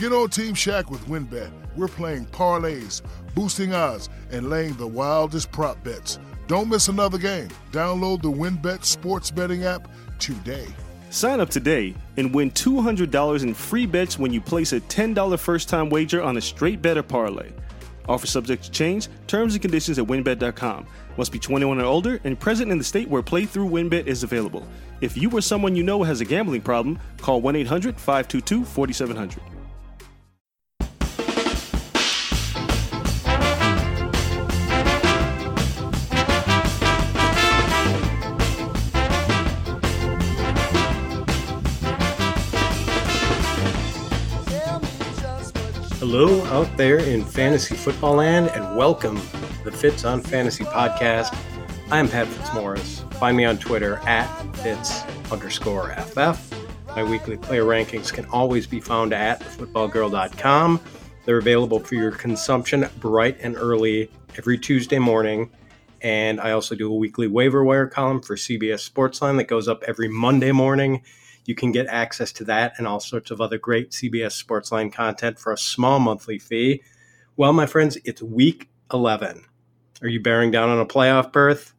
Get on Team Shaq with WynnBET. We're playing parlays, boosting odds, and laying the wildest prop bets. Don't miss another game. Download the WynnBET sports betting app today. Sign up today and win $200 in free bets when you place a $10 first time wager on a straight better parlay. Offer subject to change, terms and conditions at winbet.com. Must be 21 or older and present in the state where playthrough WynnBET is available. If you or someone you know has a gambling problem, call 1 800 522 4700. Hello, out there in fantasy football land, and welcome to the Fitz on Fantasy podcast. I'm Pat Fitzmaurice. Find me on Twitter at Fitz underscore FF. My weekly player rankings can always be found at footballguys.com. They're available for your consumption bright and early every Tuesday morning. And I also do a weekly waiver wire column for CBS Sportsline that goes up every Monday morning. You can get access to that and all sorts of other great CBS Sportsline content for a small monthly fee. Well, my friends, it's week 11. Are you bearing down on a playoff berth?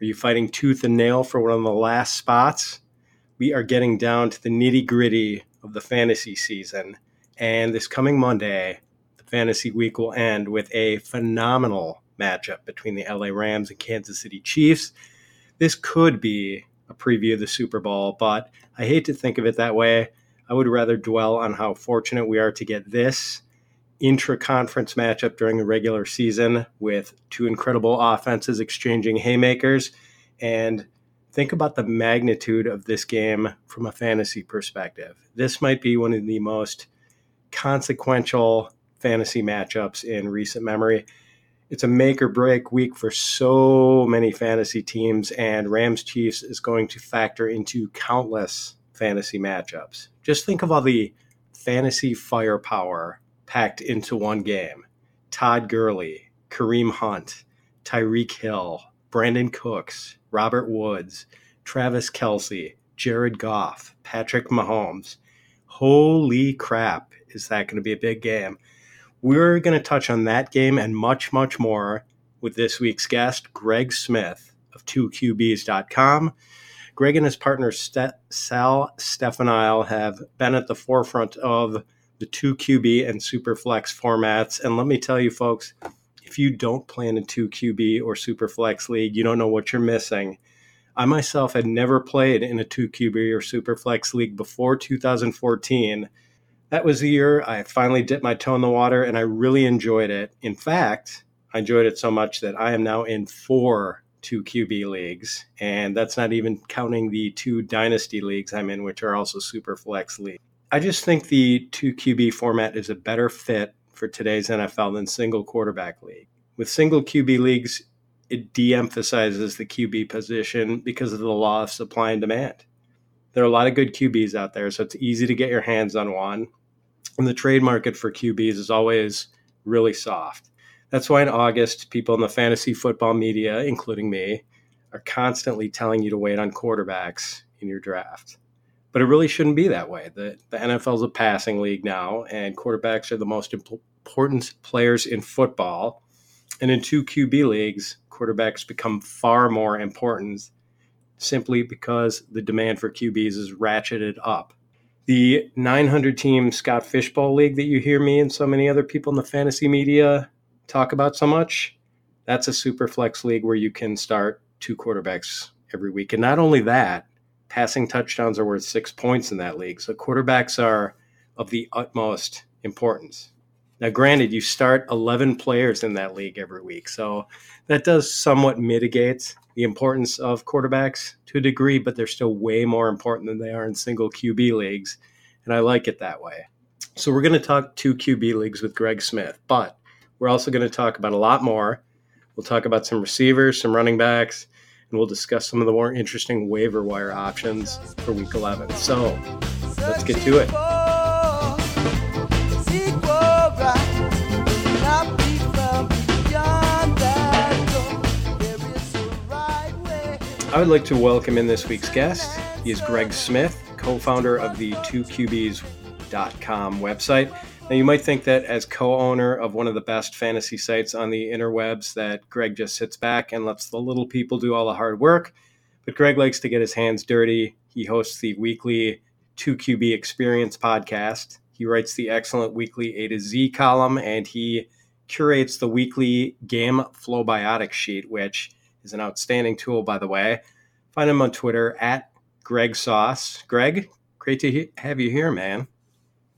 Are you fighting tooth and nail for one of the last spots? We are getting down to the nitty gritty of the fantasy season. And this coming Monday, the fantasy week will end with a phenomenal matchup between the LA Rams and Kansas City Chiefs. This could be a preview of the Super Bowl, but I hate to think of it that way. I would rather dwell on how fortunate we are to get this intra conference matchup during the regular season with two incredible offenses exchanging haymakers. And think about the magnitude of this game from a fantasy perspective. This might be one of the most consequential fantasy matchups in recent memory it's a make or break week for so many fantasy teams, and Rams Chiefs is going to factor into countless fantasy matchups. Just think of all the fantasy firepower packed into one game Todd Gurley, Kareem Hunt, Tyreek Hill, Brandin Cooks, Robert Woods, Travis Kelce, Jared Goff, Patrick Mahomes. Holy crap, is that going to be a big game? We're going to touch on that game and much, much more with this week's guest, Greg Smith of 2QBs.com. Greg and his partner, St- Sal Stefanile, have been at the forefront of the 2QB and Superflex formats. And let me tell you, folks, if you don't play in a 2QB or Superflex league, you don't know what you're missing. I myself had never played in a 2QB or Superflex league before 2014 that was the year I finally dipped my toe in the water and I really enjoyed it. In fact, I enjoyed it so much that I am now in four two QB leagues, and that's not even counting the two dynasty leagues I'm in, which are also super flex leagues. I just think the two QB format is a better fit for today's NFL than single quarterback league. With single QB leagues, it de emphasizes the QB position because of the law of supply and demand. There are a lot of good QBs out there, so it's easy to get your hands on one and the trade market for QBs is always really soft. That's why in August, people in the fantasy football media, including me, are constantly telling you to wait on quarterbacks in your draft. But it really shouldn't be that way. The, the NFL is a passing league now, and quarterbacks are the most important players in football. And in two QB leagues, quarterbacks become far more important simply because the demand for QBs is ratcheted up the 900 team Scott Fish Bowl League that you hear me and so many other people in the fantasy media talk about so much, that's a super flex league where you can start two quarterbacks every week. And not only that, passing touchdowns are worth six points in that league. So quarterbacks are of the utmost importance. Now, granted, you start 11 players in that league every week. So that does somewhat mitigate the importance of quarterbacks to a degree, but they're still way more important than they are in single QB leagues. And I like it that way. So we're going to talk two QB leagues with Greg Smith, but we're also going to talk about a lot more. We'll talk about some receivers, some running backs, and we'll discuss some of the more interesting waiver wire options for week 11. So let's get to it. I would like to welcome in this week's guest. He is Greg Smith, co founder of the 2QBs.com website. Now, you might think that as co owner of one of the best fantasy sites on the interwebs, that Greg just sits back and lets the little people do all the hard work. But Greg likes to get his hands dirty. He hosts the weekly 2QB Experience podcast. He writes the excellent weekly A to Z column, and he curates the weekly game flowbiotic sheet, which is an outstanding tool, by the way. Find him on Twitter at Greg Sauce. Greg, great to he- have you here, man.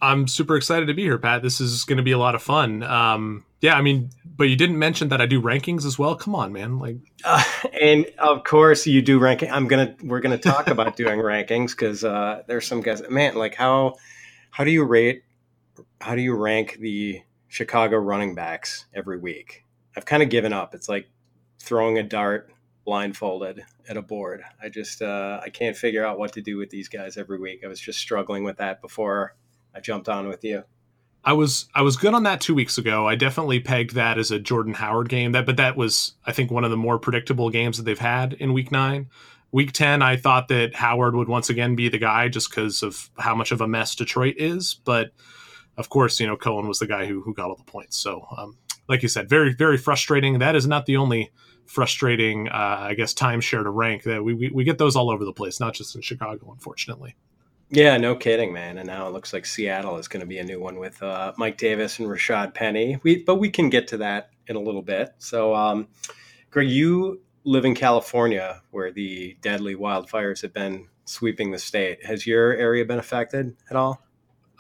I'm super excited to be here, Pat. This is going to be a lot of fun. Um, yeah, I mean, but you didn't mention that I do rankings as well. Come on, man. Like, uh, and of course you do ranking. I'm gonna we're gonna talk about doing rankings because uh, there's some guys. Man, like how how do you rate? How do you rank the Chicago running backs every week? I've kind of given up. It's like throwing a dart blindfolded at a board. I just uh, I can't figure out what to do with these guys every week. I was just struggling with that before I jumped on with you. I was I was good on that two weeks ago. I definitely pegged that as a Jordan Howard game. That but that was I think one of the more predictable games that they've had in week nine. Week ten, I thought that Howard would once again be the guy just because of how much of a mess Detroit is. But of course, you know Cohen was the guy who who got all the points. So, um, like you said, very very frustrating. That is not the only frustrating, uh, I guess, timeshare to rank. That we, we we get those all over the place, not just in Chicago, unfortunately. Yeah, no kidding, man. And now it looks like Seattle is going to be a new one with uh, Mike Davis and Rashad Penny. We, but we can get to that in a little bit. So, um, Greg, you live in California, where the deadly wildfires have been sweeping the state. Has your area been affected at all?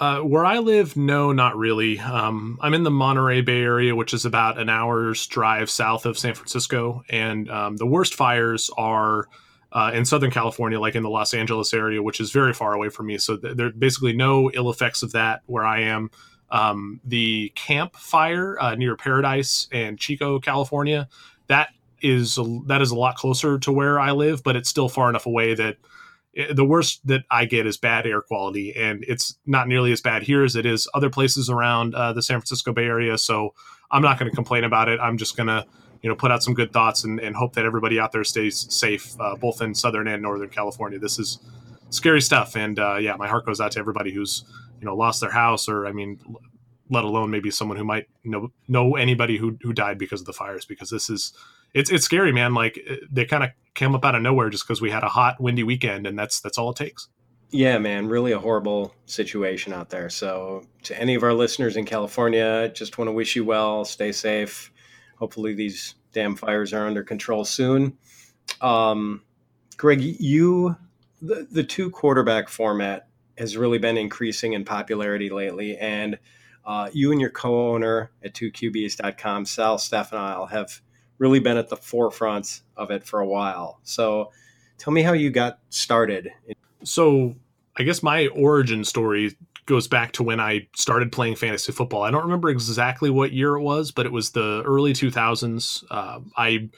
Uh, where I live, no, not really. Um, I'm in the Monterey Bay Area, which is about an hour's drive south of San Francisco, and um, the worst fires are uh, in Southern California, like in the Los Angeles area, which is very far away from me. So th- there are basically no ill effects of that where I am. Um, the Camp Fire uh, near Paradise and Chico, California, that is a, that is a lot closer to where I live, but it's still far enough away that the worst that I get is bad air quality, and it's not nearly as bad here as it is other places around uh, the San Francisco Bay Area. So I'm not going to complain about it. I'm just going to you know put out some good thoughts and, and hope that everybody out there stays safe, uh, both in Southern and Northern California. This is scary stuff, and uh, yeah, my heart goes out to everybody who's you know lost their house, or I mean, let alone maybe someone who might know know anybody who who died because of the fires, because this is it's it's scary, man. Like they kind of came up out of nowhere just because we had a hot, windy weekend, and that's that's all it takes. Yeah, man, really a horrible situation out there. So, to any of our listeners in California, just want to wish you well. Stay safe hopefully these damn fires are under control soon. Um, Greg, you the, the two quarterback format has really been increasing in popularity lately, and uh, you and your co-owner at 2QBs.com, Sal Stefanile, have really been at the forefront of it for a while. So, tell me how you got started. So, I guess my origin story goes back to when I started playing fantasy football. I don't remember exactly what year it was, but it was the early 2000s. Uh, I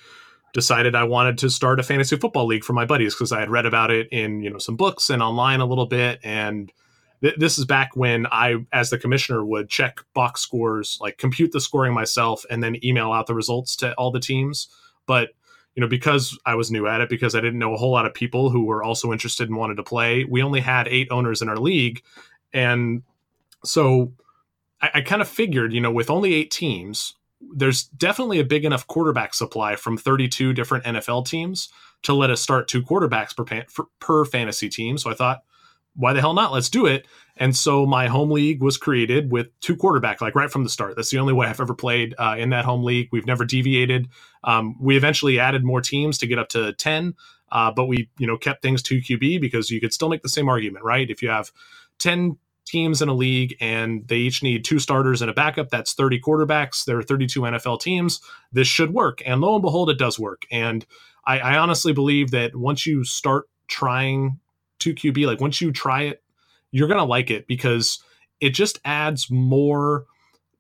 decided I wanted to start a fantasy football league for my buddies because I had read about it in you know some books and online a little bit. And th- this is back when I, as the commissioner, would check box scores, like compute the scoring myself, and then email out the results to all the teams. But you know, because I was new at it, because I didn't know a whole lot of people who were also interested and wanted to play, we only had eight owners in our league. And so I, I kind of figured, you know, with only eight teams, there's definitely a big enough quarterback supply from 32 different NFL teams to let us start two quarterbacks per, per fantasy team. So I thought, why the hell not? Let's do it. And so my home league was created with two quarterback, like right from the start. That's the only way I've ever played uh, in that home league. We've never deviated. Um, we eventually added more teams to get up to 10, uh, but we, you know, kept things to QB because you could still make the same argument, right? If you have 10 teams in a league and they each need two starters and a backup. That's 30 quarterbacks. There are 32 NFL teams. This should work. And lo and behold, it does work. And I, I honestly believe that once you start trying 2QB, like once you try it, you're to like it because it just adds more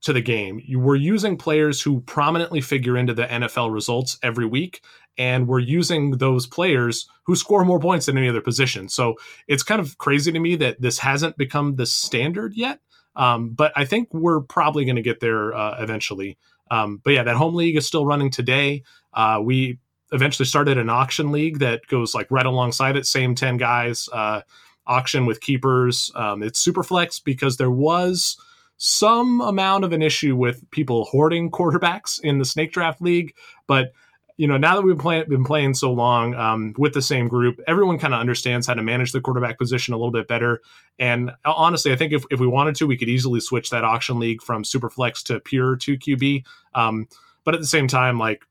to the game. We're using players who prominently figure into the NFL results every week and we're using those players who score more points than any other position. So it's kind of crazy to me that this hasn't become the standard yet. Um, but I think we're probably going to get there uh, eventually. Um, but yeah, that home league is still running today. Uh, we eventually started an auction league that goes like right alongside it, same 10 guys, uh, auction with keepers. Um, it's super flex because there was some amount of an issue with people hoarding quarterbacks in the snake draft league, but you know, now that we've play, been playing so long um, with the same group, everyone kind of understands how to manage the quarterback position a little bit better. And uh, honestly, I think if, if we wanted to, we could easily switch that auction league from Superflex to pure 2QB. Um, but at the same time, like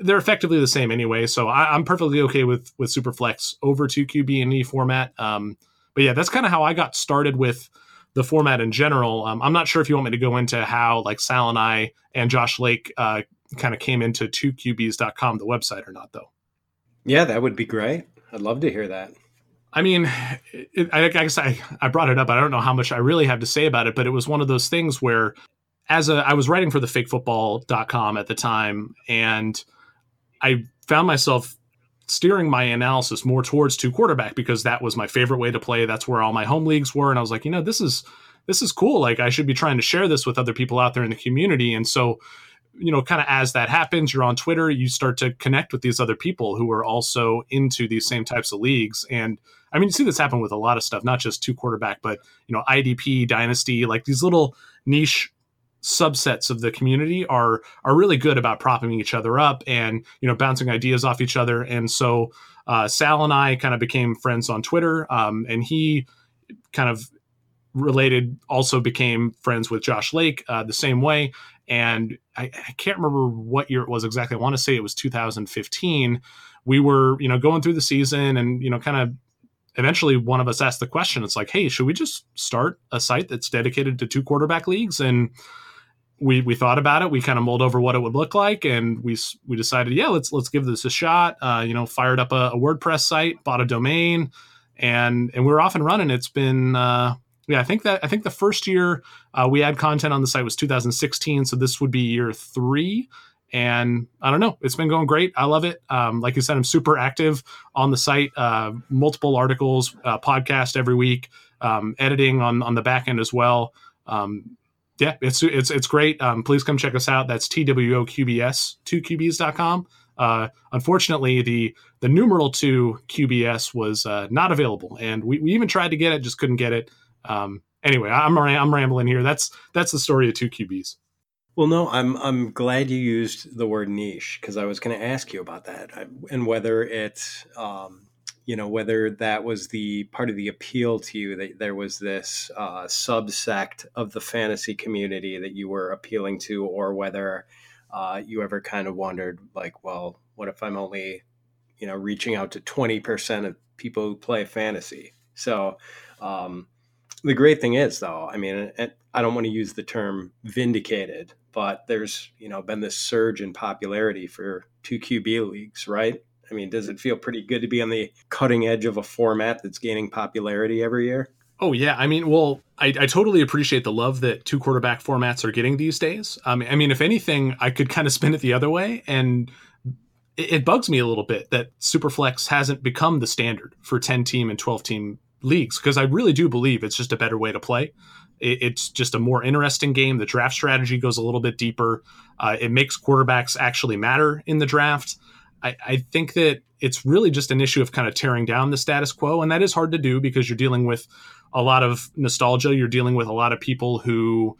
they're effectively the same anyway. So I, am perfectly okay with with Superflex over 2QB in any format. Um, but yeah, that's kind of how I got started with the format in general. Um, I'm not sure if you want me to go into how like Sal and I and Josh Lake uh, kind of came into 2QBs.com, the website, or not, though. Yeah, that would be great. I'd love to hear that. I mean, it, I, I guess I, I brought it up. I don't know how much I really have to say about it, but it was one of those things where, as a, I was writing for the fakefootball.com at the time, and I found myself steering my analysis more towards two quarterback because that was my favorite way to play. That's where all my home leagues were, and I was like, you know, this is this is cool. Like I should be trying to share this with other people out there in the community, and so you know, kind of as that happens, you're on Twitter, you start to connect with these other people who are also into these same types of leagues. And I mean, you see this happen with a lot of stuff, not just two quarterback, but, you know, IDP, Dynasty, like these little niche subsets of the community are are really good about propping each other up and you know bouncing ideas off each other and so uh, sal and i kind of became friends on twitter um, and he kind of related also became friends with josh lake uh, the same way and I, I, can't remember what year it was exactly. I want to say it was 2015. We were, you know, going through the season, and you know, kind of eventually one of us asked the question. It's like, hey, should we just start a site that's dedicated to two quarterback leagues? And we we thought about it. We kind of mulled over what it would look like, and we we decided, yeah, let's let's give this a shot. Uh, you know, fired up a, a, WordPress site, bought a domain, and and we are off and running. It's been uh, yeah, I think that I think the first year uh, we had content on the site was 2016, so this would be year three. And I don't know, it's been going great. I love it. Um, like you said, I'm super active on the site. Uh, multiple articles, uh, podcast every week, um, editing on on the back end as well. Um, yeah, it's it's it's great. Um, please come check us out. That's TWOQBS, 2QBs.com. Uh, unfortunately, the the numeral two QBS was uh, not available, and we, we even tried to get it, just couldn't get it. Um, anyway, I'm I'm rambling here. That's that's the story of two QBs. Well, no, I'm I'm glad you used the word niche because I was going to ask you about that and whether it's um, you know whether that was the part of the appeal to you that there was this uh, subsect of the fantasy community that you were appealing to, or whether uh, you ever kind of wondered like, well, what if I'm only you know reaching out to twenty percent of people who play fantasy? So um, the great thing is, though, I mean, I don't want to use the term vindicated, but there's you know been this surge in popularity for two QB leagues, right? I mean, does it feel pretty good to be on the cutting edge of a format that's gaining popularity every year? Oh yeah, I mean, well, I, I totally appreciate the love that two quarterback formats are getting these days. Um, I mean, if anything, I could kind of spin it the other way, and it, it bugs me a little bit that Superflex hasn't become the standard for ten team and twelve team leagues because I really do believe it's just a better way to play. It, it's just a more interesting game. The draft strategy goes a little bit deeper. Uh, it makes quarterbacks actually matter in the draft. I, I think that it's really just an issue of kind of tearing down the status quo, and that is hard to do because you're dealing with a lot of nostalgia. You're dealing with a lot of people who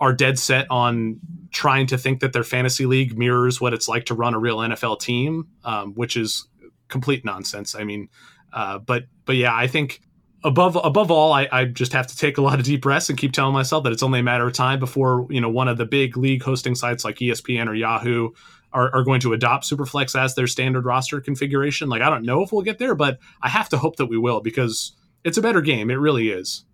are dead set on trying to think that their fantasy league mirrors what it's like to run a real NFL team, um, which is complete nonsense. I mean, uh, but but yeah, I think above above all, I, I just have to take a lot of deep breaths and keep telling myself that it's only a matter of time before you know one of the big league hosting sites like ESPN or Yahoo are, are going to adopt Superflex as their standard roster configuration. Like I don't know if we'll get there, but I have to hope that we will because it's a better game. It really is.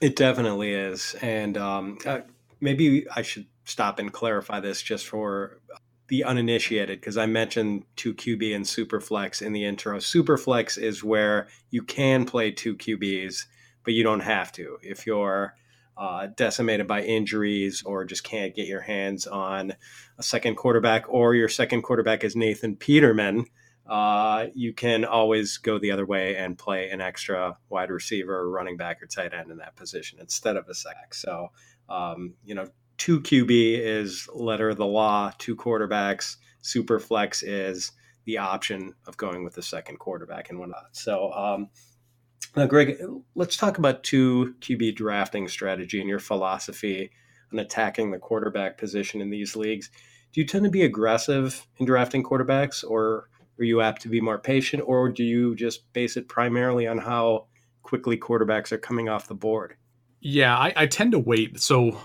It definitely is, and um, uh, maybe I should stop and clarify this just for the uninitiated because I mentioned 2QB and Superflex in the intro. Superflex is where you can play two QBs, but you don't have to. If you're uh, decimated by injuries or just can't get your hands on a second quarterback, or your second quarterback is Nathan Peterman, uh, you can always go the other way and play an extra wide receiver, running back, or tight end in that position instead of a sack. So, um, you know, two QB is letter of the law, two quarterbacks. Super flex is the option of going with the second quarterback and whatnot. So, um, now, Greg, let's talk about two QB drafting strategy and your philosophy on attacking the quarterback position in these leagues. Do you tend to be aggressive in drafting quarterbacks, or are you apt to be more patient, or do you just base it primarily on how quickly quarterbacks are coming off the board? Yeah, I, I tend to wait. So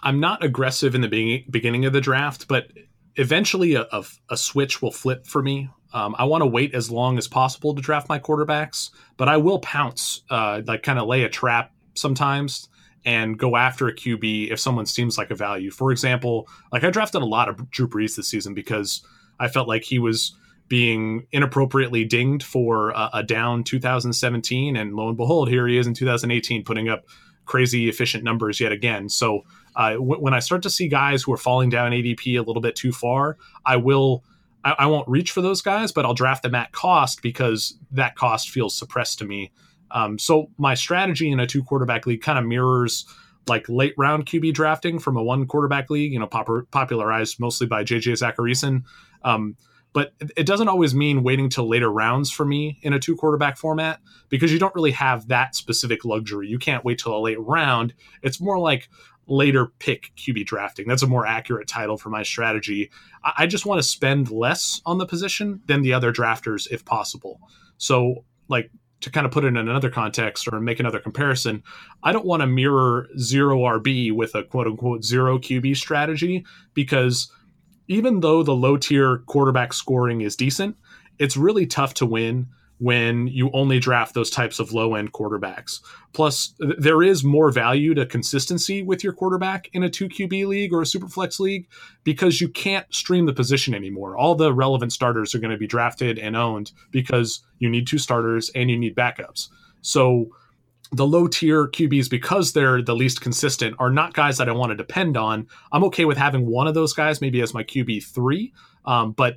I'm not aggressive in the be- beginning of the draft, but eventually a, a, a switch will flip for me. Um, I want to wait as long as possible to draft my quarterbacks, but I will pounce, uh, like kind of lay a trap sometimes and go after a QB if someone seems like a value. For example, like I drafted a lot of Drew Brees this season because I felt like he was being inappropriately dinged for a, a down 2017, and lo and behold, here he is in 2018 putting up crazy efficient numbers yet again. So uh, w- when I start to see guys who are falling down ADP a little bit too far, I will. I, I won't reach for those guys, but I'll draft them at cost because that cost feels suppressed to me um, so my strategy in a two quarterback league kind of mirrors like late round QB drafting from a one quarterback league, you know, pop- popularized mostly by JJ Zachariason. Um, but it doesn't always mean waiting till later rounds for me in a two quarterback format because you don't really have that specific luxury. You can't wait till a late round. It's more like later pick QB drafting. That's a more accurate title for my strategy. I just want to spend less on the position than the other drafters if possible. So, like to kind of put it in another context or make another comparison, I don't want to mirror zero RB with a quote unquote zero QB strategy because even though the low tier quarterback scoring is decent, it's really tough to win when you only draft those types of low end quarterbacks. Plus, there is more value to consistency with your quarterback in a 2 QB league or a super flex league because you can't stream the position anymore. All the relevant starters are going to be drafted and owned because you need two starters and you need backups. So, the low tier QBs, because they're the least consistent, are not guys that I want to depend on. I'm okay with having one of those guys maybe as my QB three, um, but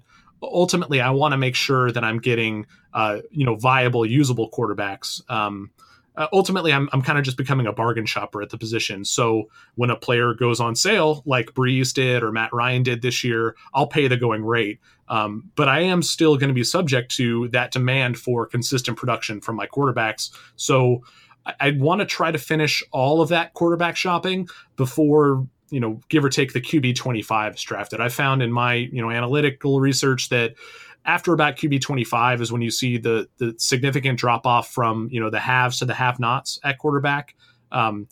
ultimately I want to make sure that I'm getting uh, you know viable, usable quarterbacks. Um, uh, ultimately, I'm, I'm kind of just becoming a bargain shopper at the position. So when a player goes on sale, like Brees did or Matt Ryan did this year, I'll pay the going rate. Um, but I am still going to be subject to that demand for consistent production from my quarterbacks. So I want to try to finish all of that quarterback shopping before you know, give or take the QB 25 is drafted. I found in my, you know, analytical research that after about QB 25 is when you see the the significant drop off from, you know, the haves to the have nots at quarterback. Um,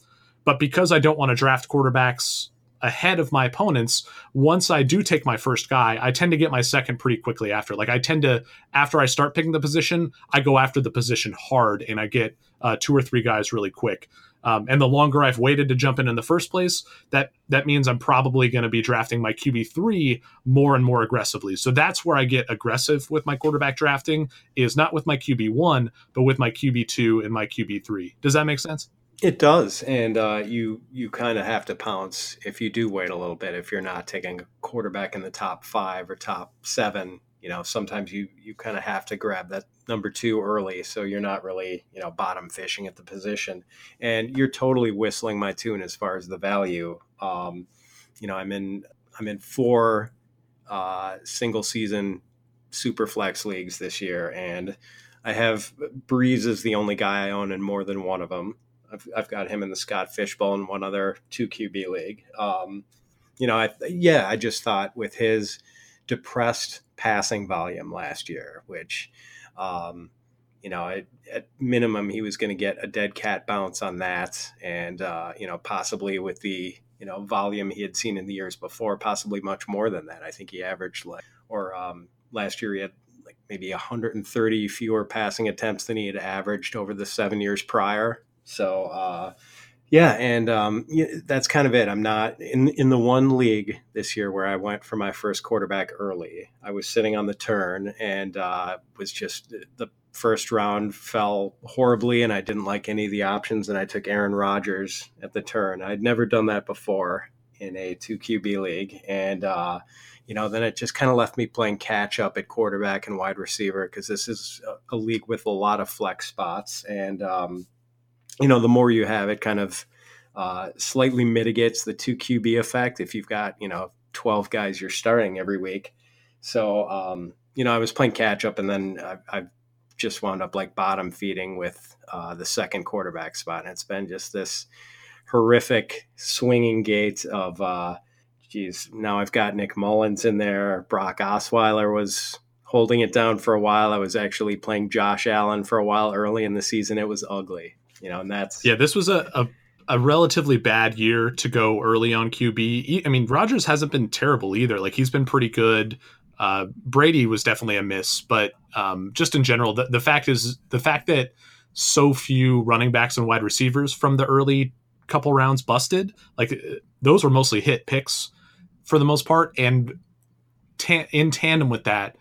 but because I don't want to draft quarterbacks ahead of my opponents, once I do take my first guy, I tend to get my second pretty quickly after. Like I tend to, after I start picking the position, I go after the position hard and I get uh, two or three guys really quick. Um, and the longer I've waited to jump in in the first place, that that means I'm probably going to be drafting my QB three more and more aggressively. So that's where I get aggressive with my quarterback drafting is not with my QB one, but with my QB two and my QB three. Does that make sense? It does, and uh, you you kind of have to pounce if you do wait a little bit. If you're not taking a quarterback in the top five or top seven, you know sometimes you you kind of have to grab that number two early so you're not really you know bottom fishing at the position. And you're totally whistling my tune as far as the value. Um, you know i'm in i'm in four uh, single season super flex leagues this year and i have brees is the only guy i own in more than one of them i've, I've got him in the scott fish bowl and one other two qb league. Um, you know I, yeah i just thought with his depressed passing volume last year, which, um, you know, at, at, minimum, he was going to get a dead cat bounce on that. And, uh, you know, possibly with the, you know, volume he had seen in the years before, possibly much more than that. I think he averaged like, or um, last year he had like maybe 130 fewer passing attempts than he had averaged over the seven years prior. So, uh, yeah, and um, that's kind of it. I'm not in in the one league this year where I went for my first quarterback early. I was sitting on the turn and uh, was just the first round fell horribly, and I didn't like any of the options, and I took Aaron Rodgers at the turn. I'd never done that before in a two QB league, and uh, you know, then it just kind of left me playing catch up at quarterback and wide receiver because this is a, league with a lot of flex spots, and um, you know, the more you have, it kind of uh, slightly mitigates the two QB effect if you've got, you know, 12 guys you're starting every week. So, um, you know, I was playing catch up and then I've just wound up like bottom feeding with uh, the second quarterback spot. And it's been just this horrific swinging gate of, uh, geez, now I've got Nick Mullens in there. Brock Osweiler was holding it down for a while. I was actually playing Josh Allen for a while early in the season. It was ugly, you know, and that's yeah. This was a, a a relatively bad year to go early on QB. I mean, Rodgers hasn't been terrible either. Like he's been pretty good. Uh, Brady was definitely a miss, but um, just in general, the, the fact is the fact that so few running backs and wide receivers from the early couple rounds busted, like those were mostly hit picks for the most part, and ta- in tandem with that,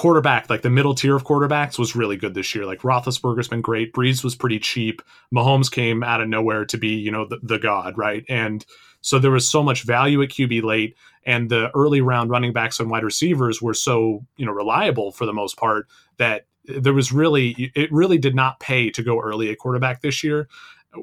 quarterback, like the middle tier of quarterbacks, was really good this year. Like Roethlisberger's been great. Brees was pretty cheap. Mahomes came out of nowhere to be, you know, the, the god, right? And so there was so much value at QB late, and the early round running backs and wide receivers were so, you know, reliable for the most part that there was really it really did not pay to go early at quarterback this year.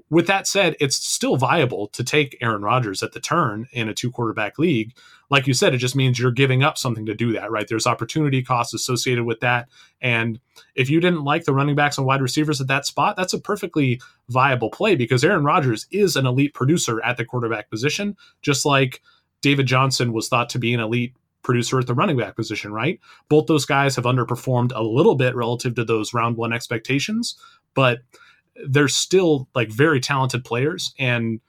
With that said, it's still viable to take Aaron Rodgers at the turn in a two quarterback league like you said, it just means you're giving up something to do that, right? There's opportunity costs associated with that. And if you didn't like the running backs and wide receivers at that spot, that's a perfectly viable play because Aaron Rodgers is an elite producer at the quarterback position, just like David Johnson was thought to be an elite producer at the running back position, right? Both those guys have underperformed a little bit relative to those round one expectations, but they're still like very talented players. And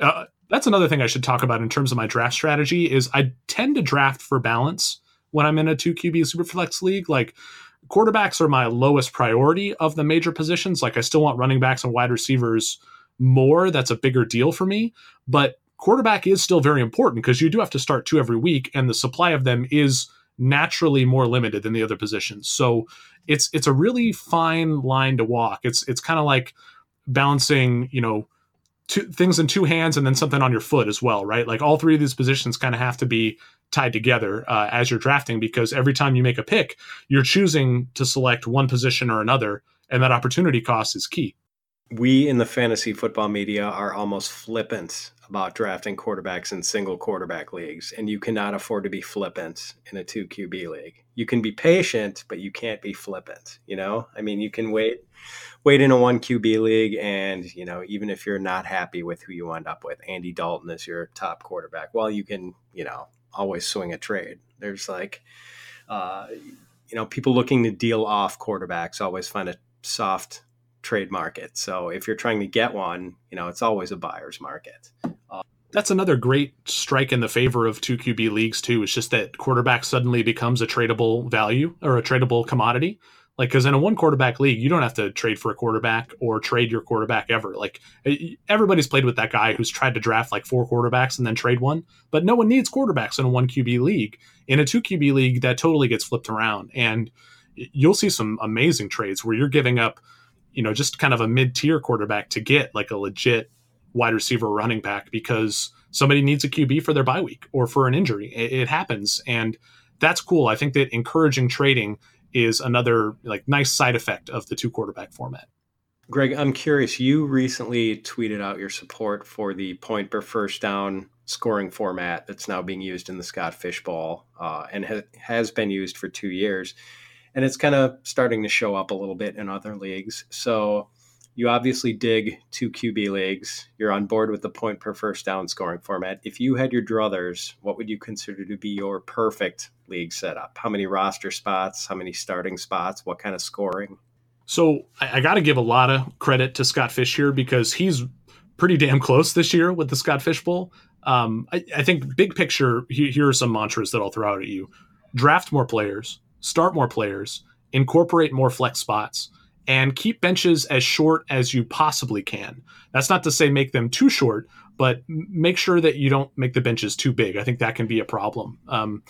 uh, that's another thing I should talk about in terms of my draft strategy is I tend to draft for balance when I'm in a two QB superflex league. Like quarterbacks are my lowest priority of the major positions. Like I still want running backs and wide receivers more. That's a bigger deal for me. But quarterback is still very important because you do have to start two every week, and the supply of them is naturally more limited than the other positions. So it's it's a really fine line to walk. It's it's kind of like balancing, you know, two things in two hands and then something on your foot as well, right? Like all three of these positions kind of have to be tied together uh, as you're drafting because every time you make a pick, you're choosing to select one position or another, and that opportunity cost is key. We in the fantasy football media are almost flippant about drafting quarterbacks in single quarterback leagues, and you cannot afford to be flippant in a two QB league. You can be patient, but you can't be flippant. You know, I mean, you can wait, wait in a one QB league, and you know, even if you're not happy with who you end up with, Andy Dalton is your top quarterback. Well, you can, you know, always swing a trade. There's like, uh, you know, people looking to deal off quarterbacks always find a soft trade market. So if you're trying to get one, you know, it's always a buyer's market. That's another great strike in the favor of two QB leagues too. It's just that quarterback suddenly becomes a tradable value or a tradable commodity. Like, because in a one quarterback league, you don't have to trade for a quarterback or trade your quarterback ever. Like, eh, everybody's played with that guy who's tried to draft like four quarterbacks and then trade one, but no one needs quarterbacks in a one QB league. In a two QB league, that totally gets flipped around. And you'll see some amazing trades where you're giving up you know, just kind of a mid tier quarterback to get like a legit wide receiver running back because somebody needs a QB for their bye week or for an injury. It, it, happens. And that's cool. I think that encouraging trading is another like nice side effect of the two quarterback format. Greg, I'm curious. You recently tweeted out your support for the point per first down scoring format that's now being used in the Scott Fish Bowl uh, and ha- has been used for two years and it's kind of starting to show up a little bit in other leagues. So you obviously dig two QB leagues. You're on board with the point per first down scoring format. If you had your druthers, what would you consider to be your perfect league setup? How many roster spots? How many starting spots? What kind of scoring? So I, I got to give a lot of credit to Scott Fish here because he's pretty damn close this year with the Scott Fish Bowl. Um, I, I think big picture, here are some mantras that I'll throw out at you: draft more players, start more players, incorporate more flex spots, and keep benches as short as you possibly can. That's not to say make them too short, but make sure that you don't make the benches too big. I think that can be a problem. Um,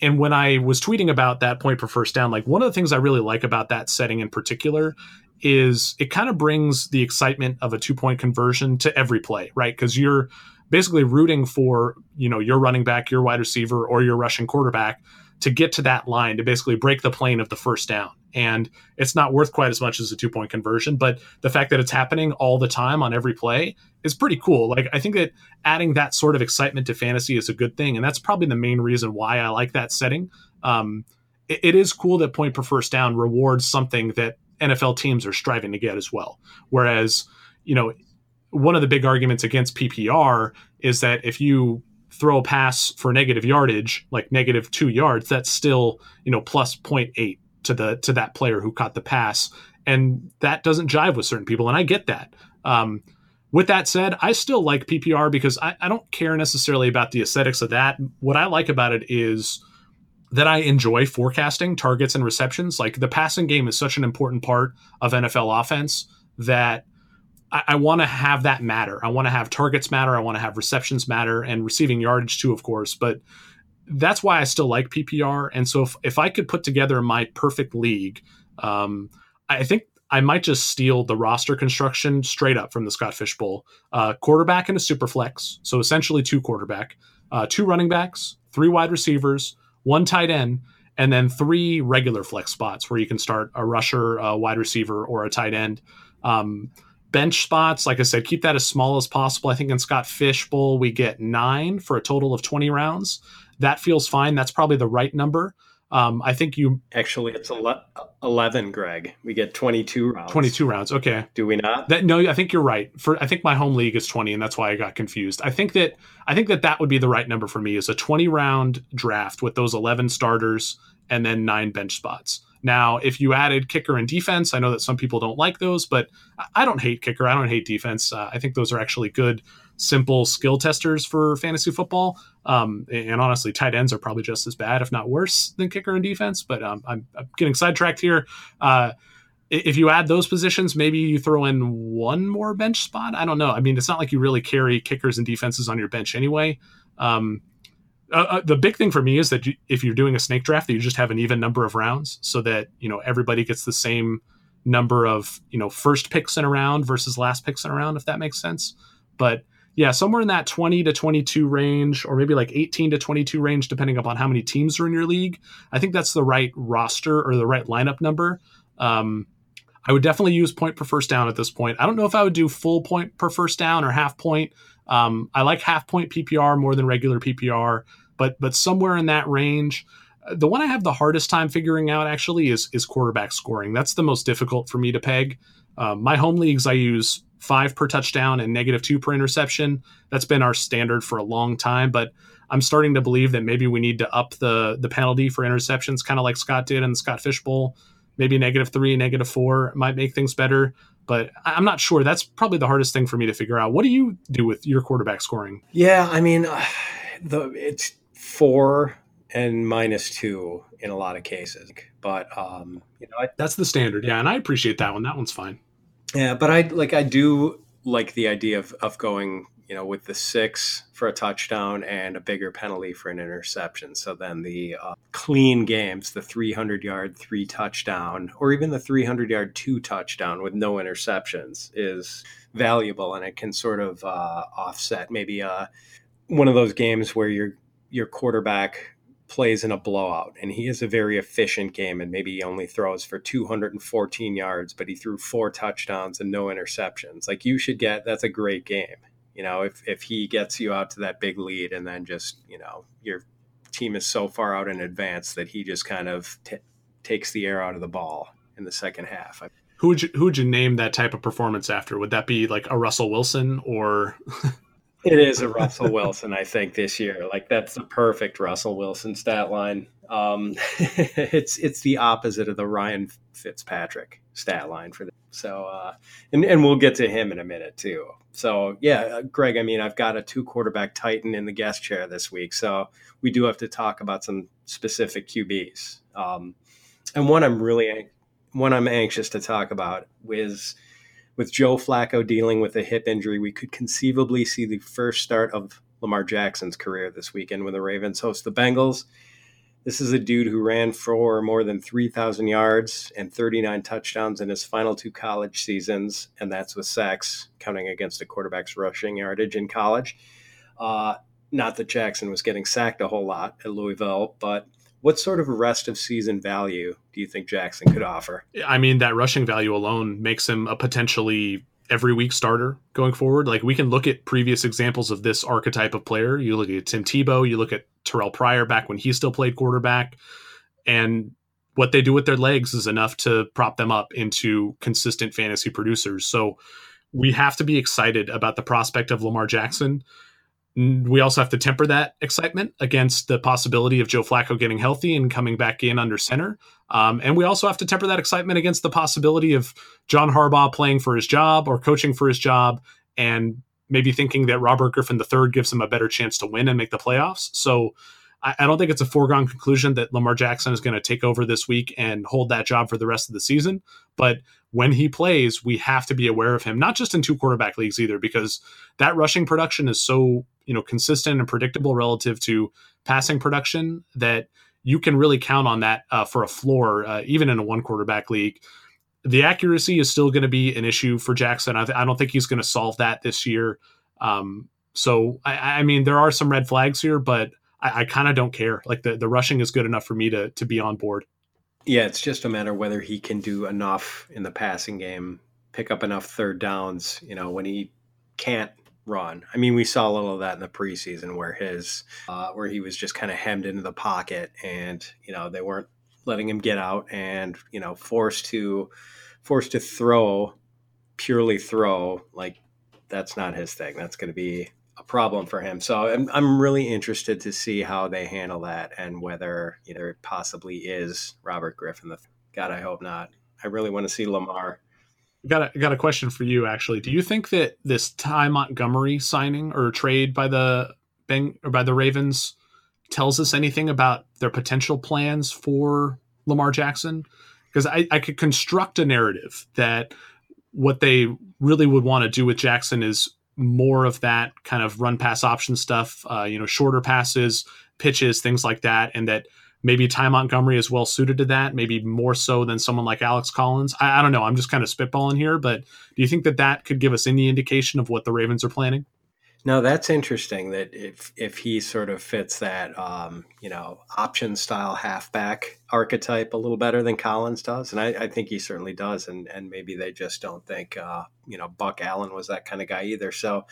and when I was tweeting about that point per first down, like one of the things I really like about that setting in particular is it kind of brings the excitement of a two point conversion to every play, right? Because you're basically rooting for you know your running back, your wide receiver, or your rushing quarterback to get to that line to basically break the plane of the first down. And it's not worth quite as much as a two point conversion, but the fact that it's happening all the time on every play is pretty cool. Like, I think that adding that sort of excitement to fantasy is a good thing. And that's probably the main reason why I like that setting. Um, it, it is cool that point per first down rewards something that NFL teams are striving to get as well. Whereas, you know, one of the big arguments against PPR is that if you throw a pass for negative yardage, like negative two yards, that's still you know plus 0.8 to the to that player who caught the pass, and that doesn't jive with certain people, and I get that. Um, with that said, I still like PPR because I, I don't care necessarily about the aesthetics of that. What I like about it is that I enjoy forecasting targets and receptions. Like the passing game is such an important part of NFL offense that I, I want to have that matter. I want to have targets matter. I want to have receptions matter and receiving yardage too, of course. But that's why I still like PPR. And so if, if I could put together my perfect league, um, I think I might just steal the roster construction straight up from the Scott Fish Bowl. Uh, quarterback and a super flex. So essentially two quarterback, uh, two running backs, three wide receivers, one tight end, and then three regular flex spots where you can start a rusher, a wide receiver, or a tight end. Um, bench spots, like I said, keep that as small as possible. I think in Scott Fish Bowl, we get nine for a total of 20 rounds. That feels fine. That's probably the right number. Um, I think you actually it's eleven, Greg. We get twenty-two rounds. Twenty-two rounds. Okay. Do we not? That no, I think you're right. For I think my home league is twenty, and that's why I got confused. I think that I think that that would be the right number for me is a twenty-round draft with those eleven starters and then nine bench spots. Now, if you added kicker and defense, I know that some people don't like those, but I don't hate kicker. I don't hate defense. Uh, I think those are actually good, simple skill testers for fantasy football. Um, and honestly, tight ends are probably just as bad, if not worse, than kicker and defense. But um, I'm, I'm, getting sidetracked here. Uh, if you add those positions, maybe you throw in one more bench spot. I don't know. I mean, it's not like you really carry kickers and defenses on your bench anyway. Um, uh, uh, the big thing for me is that you, if you're doing a snake draft, that you just have an even number of rounds, so that you know everybody gets the same number of you know first picks in a round versus last picks in a round, if that makes sense. But yeah, somewhere in that 20 to 22 range, or maybe like 18 to 22 range, depending upon how many teams are in your league. I think that's the right roster or the right lineup number. Um, I would definitely use point per first down at this point. I don't know if I would do full point per first down or half point. Um, I like half point PPR more than regular PPR but but somewhere in that range. The one I have the hardest time figuring out actually is is quarterback scoring. That's the most difficult for me to peg. Um, my home leagues, I use five per touchdown and negative two per interception. That's been our standard for a long time, but I'm starting to believe that maybe we need to up the the penalty for interceptions, kind of like Scott did in the Scott Fish Bowl. Maybe negative three, negative four might make things better, but I'm not sure. That's probably the hardest thing for me to figure out. What do you do with your quarterback scoring? Yeah, I mean, uh, the it's four and minus two in a lot of cases. But um, you know, I, that's the standard. Yeah, and I appreciate that one. That one's fine. Yeah, but I like I do like the idea of of going you know with the six for a touchdown and a bigger penalty for an interception. So then the uh, clean games, the 300 yard three touchdown, or even the 300 yard two touchdown with no interceptions, is valuable, and it can sort of uh, offset maybe uh, one of those games where you're your quarterback plays in a blowout and he has a very efficient game and maybe he only throws for 214 yards but he threw four touchdowns and no interceptions. Like you should get that's a great game you know if if he gets you out to that big lead and then just you know your team is so far out in advance that he just kind of t- takes the air out of the ball in the second half. Who would you who would you name that type of performance after? Would that be like a russell wilson or It is a Russell Wilson, I think, this year. Like that's the perfect Russell Wilson stat line. Um, it's it's the opposite of the Ryan Fitzpatrick stat line for them. So, uh, and and we'll get to him in a minute too. So, yeah, uh, Greg. I mean, I've got a two quarterback titan in the guest chair this week, so we do have to talk about some specific QBs. Um, and one I'm really one I'm anxious to talk about is with Joe Flacco dealing with a hip injury, we could conceivably see the first start of Lamar Jackson's career this weekend when the Ravens host the Bengals. This is a dude who ran for more than 3,000 yards and 39 touchdowns in his final two college seasons, and that's with sacks, counting against a quarterback's rushing yardage in college. Uh, not that Jackson was getting sacked a whole lot at Louisville, but what sort of rest of season value do you think Jackson could offer? I mean, that rushing value alone makes him a potentially every week starter going forward. Like we can look at previous examples of this archetype of player. You look at Tim Tebow, you look at Terrelle Pryor back when he still played quarterback, and what they do with their legs is enough to prop them up into consistent fantasy producers. So we have to be excited about the prospect of Lamar Jackson. We also have to temper that excitement against the possibility of Joe Flacco getting healthy and coming back in under center. Um, and we also have to temper that excitement against the possibility of John Harbaugh playing for his job or coaching for his job and maybe thinking that Robert Griffin III gives him a better chance to win and make the playoffs. So I, I don't think it's a foregone conclusion that Lamar Jackson is going to take over this week and hold that job for the rest of the season. But when he plays, we have to be aware of him, not just in two quarterback leagues either, because that rushing production is so you know consistent and predictable relative to passing production that you can really count on that uh, for a floor, uh, even in a one quarterback league. The accuracy is still going to be an issue for Jackson. I, th- I don't think he's going to solve that this year. Um, so I, I mean, there are some red flags here, but I, I kind of don't care. Like the, the rushing is good enough for me to to be on board. Yeah, it's just a matter whether he can do enough in the passing game, pick up enough third downs, you know, when he can't run. I mean, we saw a little of that in the preseason where his uh, where he was just kind of hemmed into the pocket and, you know, they weren't letting him get out and, you know, forced to forced to throw purely throw like that's not his thing. That's going to be a problem for him. So I'm, I'm really interested to see how they handle that and whether either it possibly is Robert Griffin. The God, I hope not. I really want to see Lamar. Got a, got a question for you actually. Do you think that this Ty Montgomery signing or trade by the Beng or by the Ravens tells us anything about their potential plans for Lamar Jackson? Because I, I could construct a narrative that what they really would want to do with Jackson is more of that kind of run pass option stuff, uh, you know, shorter passes, pitches, things like that, and that maybe Ty Montgomery is well suited to that, maybe more so than someone like Alex Collins. I, I don't know. I'm just kind of spitballing here, but do you think that that could give us any indication of what the Ravens are planning? No, that's interesting. That if if he sort of fits that um, you know option style halfback archetype a little better than Collins does, and I, I think he certainly does. And and maybe they just don't think uh, you know Buck Allen was that kind of guy either. So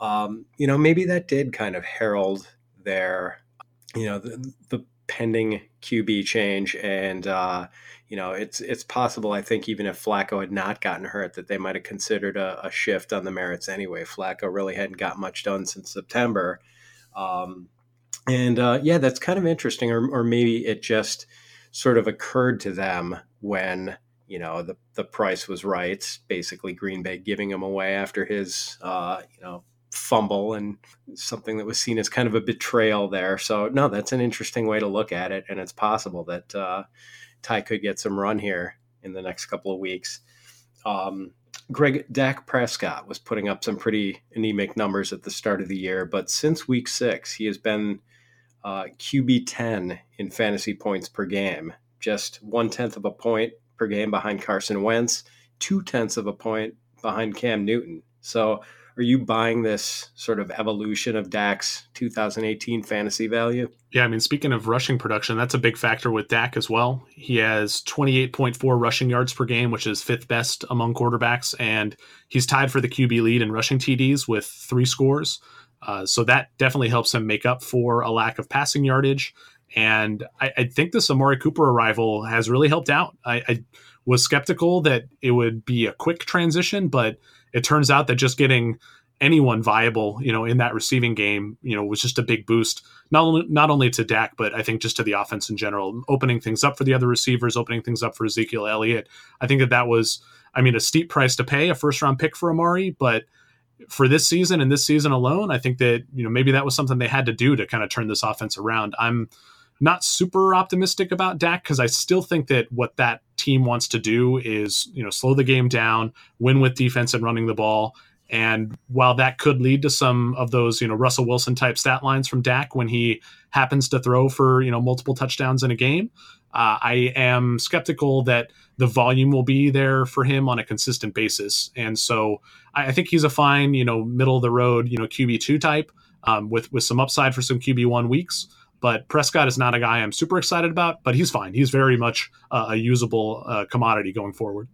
um, you know maybe that did kind of herald their you know the, the pending QB change and. Uh, you know, it's it's possible. I think even if Flacco had not gotten hurt, that they might have considered a, a shift on the merits anyway. Flacco really hadn't got much done since September, um, and uh, yeah, that's kind of interesting. Or, or maybe it just sort of occurred to them when you know the the price was right. Basically, Green Bay giving him away after his uh, you know fumble and something that was seen as kind of a betrayal there. So no, that's an interesting way to look at it, and it's possible that. Uh, Ty could get some run here in the next couple of weeks. Um, Greg Dak Prescott was putting up some pretty anemic numbers at the start of the year, but since week six, he has been uh, QB 10 in fantasy points per game, just one tenth of a point per game behind Carson Wentz, two tenths of a point behind Cam Newton. So are you buying this sort of evolution of Dak's 2018 fantasy value? Yeah, I mean, speaking of rushing production, that's a big factor with Dak as well. He has 28.4 rushing yards per game, which is fifth best among quarterbacks, and he's tied for the QB lead in rushing TDs with three scores. Uh, so that definitely helps him make up for a lack of passing yardage. And I, I think this Amari Cooper arrival has really helped out. I, I was skeptical that it would be a quick transition, but it turns out that just getting anyone viable, you know, in that receiving game, you know, was just a big boost. Not only not only to Dak, but I think just to the offense in general, opening things up for the other receivers, opening things up for Ezekiel Elliott. I think that that was, I mean, a steep price to pay, a first round pick for Amari, but for this season and this season alone, I think that you know maybe that was something they had to do to kind of turn this offense around. I'm not super optimistic about Dak because I still think that what that team wants to do is, you know, slow the game down, win with defense and running the ball. And while that could lead to some of those, you know, Russell Wilson type stat lines from Dak when he happens to throw for, you know, multiple touchdowns in a game, uh, I am skeptical that the volume will be there for him on a consistent basis. And so I, I think he's a fine, you know, middle of the road, you know, QB2 type um, with, with some upside for some QB1 weeks. But Prescott is not a guy I'm super excited about, but he's fine. He's very much uh, a usable uh, commodity going forward.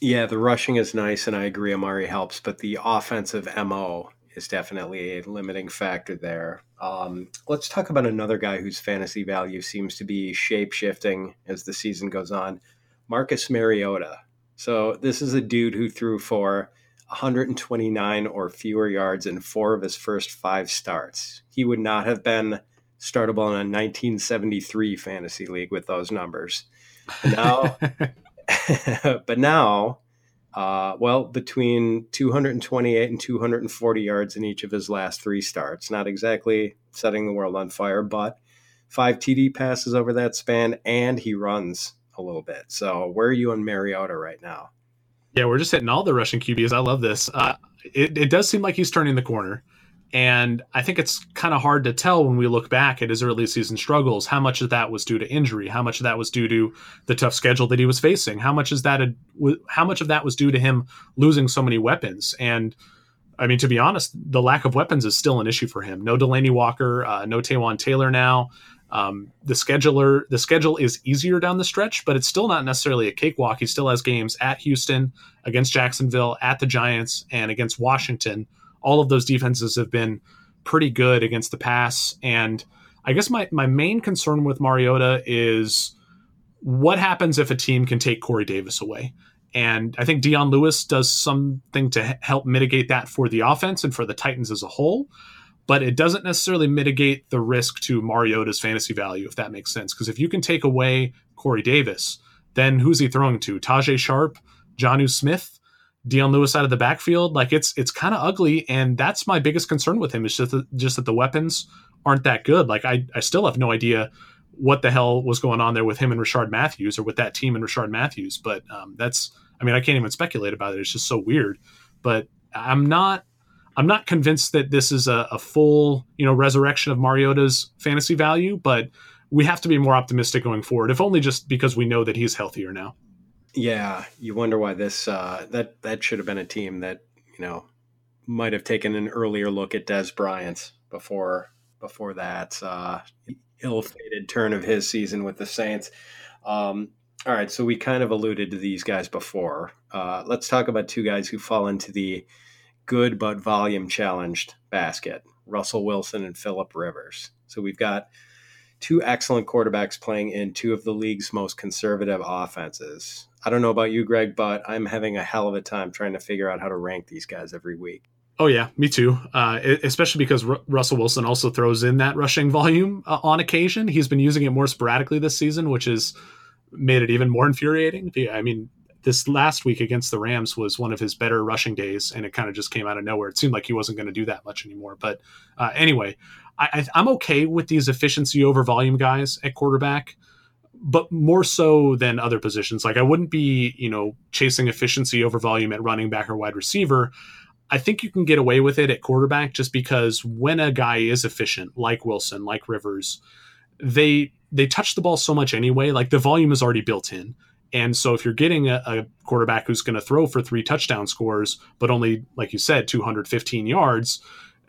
Yeah, the rushing is nice, and I agree Amari helps, but the offensive MO is definitely a limiting factor there. Um, let's talk about another guy whose fantasy value seems to be shape shifting as the season goes on Marcus Mariota. So, this is a dude who threw for 129 or fewer yards in four of his first five starts. He would not have been startable in a 1973 fantasy league with those numbers. Now, but now, uh, well, between 228 and 240 yards in each of his last three starts. Not exactly setting the world on fire, but five TD passes over that span, and he runs a little bit. So, where are you on Mariota right now? Yeah, we're just hitting all the Russian QBs. I love this. Uh, it, it does seem like he's turning the corner. And I think it's kind of hard to tell when we look back at his early season struggles how much of that was due to injury, how much of that was due to the tough schedule that he was facing, how much is that a, how much of that was due to him losing so many weapons. And I mean, to be honest, the lack of weapons is still an issue for him. No Delanie Walker, uh, no Taywan Taylor now. Um, the scheduler, the schedule is easier down the stretch, but it's still not necessarily a cakewalk. He still has games at Houston, against Jacksonville, at the Giants, and against Washington all of those defenses have been pretty good against the pass. And I guess my, my main concern with Mariota is what happens if a team can take Corey Davis away? And I think Dion Lewis does something to help mitigate that for the offense and for the Titans as a whole. But it doesn't necessarily mitigate the risk to Mariota's fantasy value, if that makes sense. Because if you can take away Corey Davis, then who's he throwing to? Tajae Sharpe, Jonnu Smith? Dion Lewis out of the backfield. Like it's it's kind of ugly, and that's my biggest concern with him. Is just that, just that the weapons aren't that good. Like I I still have no idea what the hell was going on there with him and Rishard Matthews, or with that team and Rishard Matthews. But um, that's I mean I can't even speculate about it. It's just so weird. But I'm not I'm not convinced that this is a, a full you know resurrection of Mariota's fantasy value, but we have to be more optimistic going forward, if only just because we know that he's healthier now. Yeah, you wonder why this uh, that that should have been a team that you know might have taken an earlier look at Dez Bryant before before that uh, ill-fated turn of his season with the Saints. Um, all right, so we kind of alluded to these guys before. Uh, let's talk about two guys who fall into the good but volume challenged basket: Russell Wilson and Philip Rivers. So we've got two excellent quarterbacks playing in two of the league's most conservative offenses. I don't know about you, Greg, but I'm having a hell of a time trying to figure out how to rank these guys every week. Oh yeah, me too. Uh, especially because R- Russell Wilson also throws in that rushing volume uh, on occasion. He's been using it more sporadically this season, which has made it even more infuriating. I mean, this last week against the Rams was one of his better rushing days, and it kind of just came out of nowhere. It seemed like he wasn't going to do that much anymore. But uh, anyway, I, am okay with these efficiency over volume guys at quarterback, but more so than other positions. Like I wouldn't be, you know, chasing efficiency over volume at running back or wide receiver. I think you can get away with it at quarterback just because when a guy is efficient, like Wilson, like Rivers, they they touch the ball so much anyway. Like the volume is already built in. And so if you're getting a, a quarterback who's going to throw for three touchdown scores, but only, like you said, 215 yards,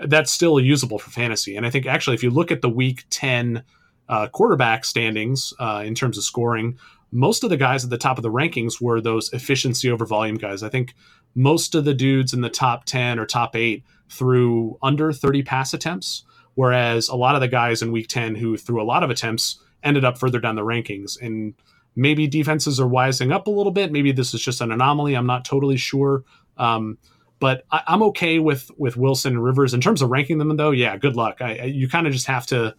that's still usable for fantasy. And I think actually, if you look at the week 10 uh, quarterback standings uh, in terms of scoring, most of the guys at the top of the rankings were those efficiency over volume guys. I think most of the dudes in the top 10 or top eight threw under 30 pass attempts, whereas a lot of the guys in week 10 who threw a lot of attempts ended up further down the rankings. And maybe defenses are wising up a little bit. Maybe this is just an anomaly. I'm not totally sure. Um, but I, am okay with with Wilson and Rivers in terms of ranking them. Though, yeah, good luck. I, I you kind of just have to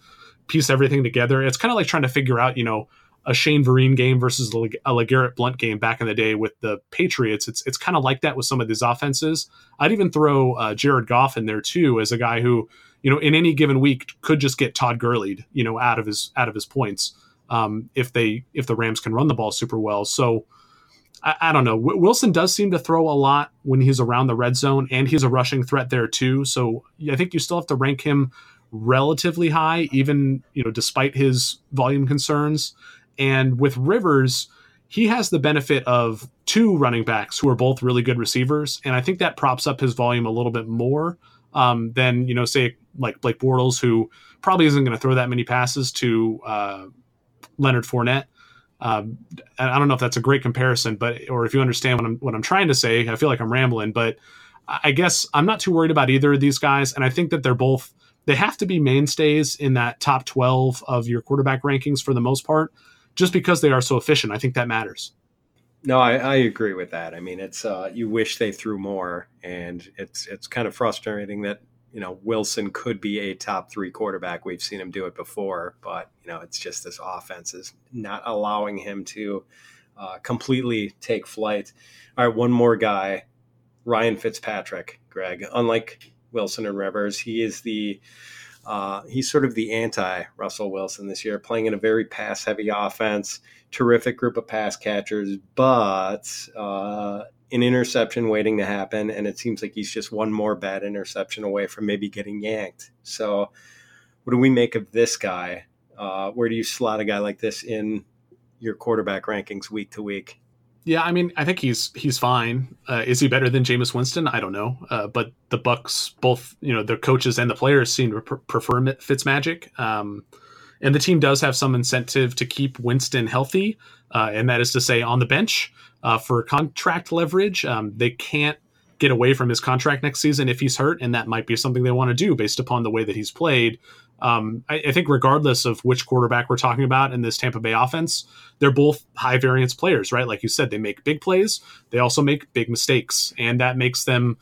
piece everything together. It's kind of like trying to figure out, you know, a Shane Vereen game versus a LeGarrette Blunt game back in the day with the Patriots. It's it's kind of like that with some of these offenses. I'd even throw uh, Jared Goff in there too as a guy who, you know, in any given week could just get Todd Gurley, you know, out of his out of his points um, if they if the Rams can run the ball super well. So I, I don't know. W- Wilson does seem to throw a lot when he's around the red zone, and he's a rushing threat there too. So I think you still have to rank him relatively high, even you know, despite his volume concerns. And with Rivers, he has the benefit of two running backs who are both really good receivers, and I think that props up his volume a little bit more um, than you know, say like Blake Bortles, who probably isn't going to throw that many passes to uh, Leonard Fournette. Um, I don't know if that's a great comparison, but or if you understand what I'm what I'm trying to say, I feel like I'm rambling, but I guess I'm not too worried about either of these guys, and I think that they're both they have to be mainstays in that top 12 of your quarterback rankings for the most part, just because they are so efficient. I think that matters. No, I, I, agree with that. I mean, it's uh, you wish they threw more, and it's it's kind of frustrating that you know Wilson could be a top three quarterback. We've seen him do it before, but you know it's just this offense is not allowing him to uh, completely take flight. All right, one more guy, Ryan Fitzpatrick. Greg, unlike Wilson and Rivers, he is the uh, he's sort of the anti Russell Wilson this year, playing in a very pass heavy offense. Terrific group of pass catchers, but uh, an interception waiting to happen, and it seems like he's just one more bad interception away from maybe getting yanked. So, what do we make of this guy? Uh, where do you slot a guy like this in your quarterback rankings week to week? Yeah, I mean, I think he's he's fine. Uh, is he better than Jameis Winston? I don't know. Uh, but the Bucs, both you know, their coaches and the players seem to pr- prefer Fitzmagic. Um, and the team does have some incentive to keep Winston healthy, uh, and that is to say, on the bench uh, for contract leverage. Um, they can't get away from his contract next season if he's hurt, and that might be something they want to do based upon the way that he's played. Um, I, I, think regardless of which quarterback we're talking about in this Tampa Bay offense, they're both high variance players, right? Like you said, they make big plays. They also make big mistakes, and that makes them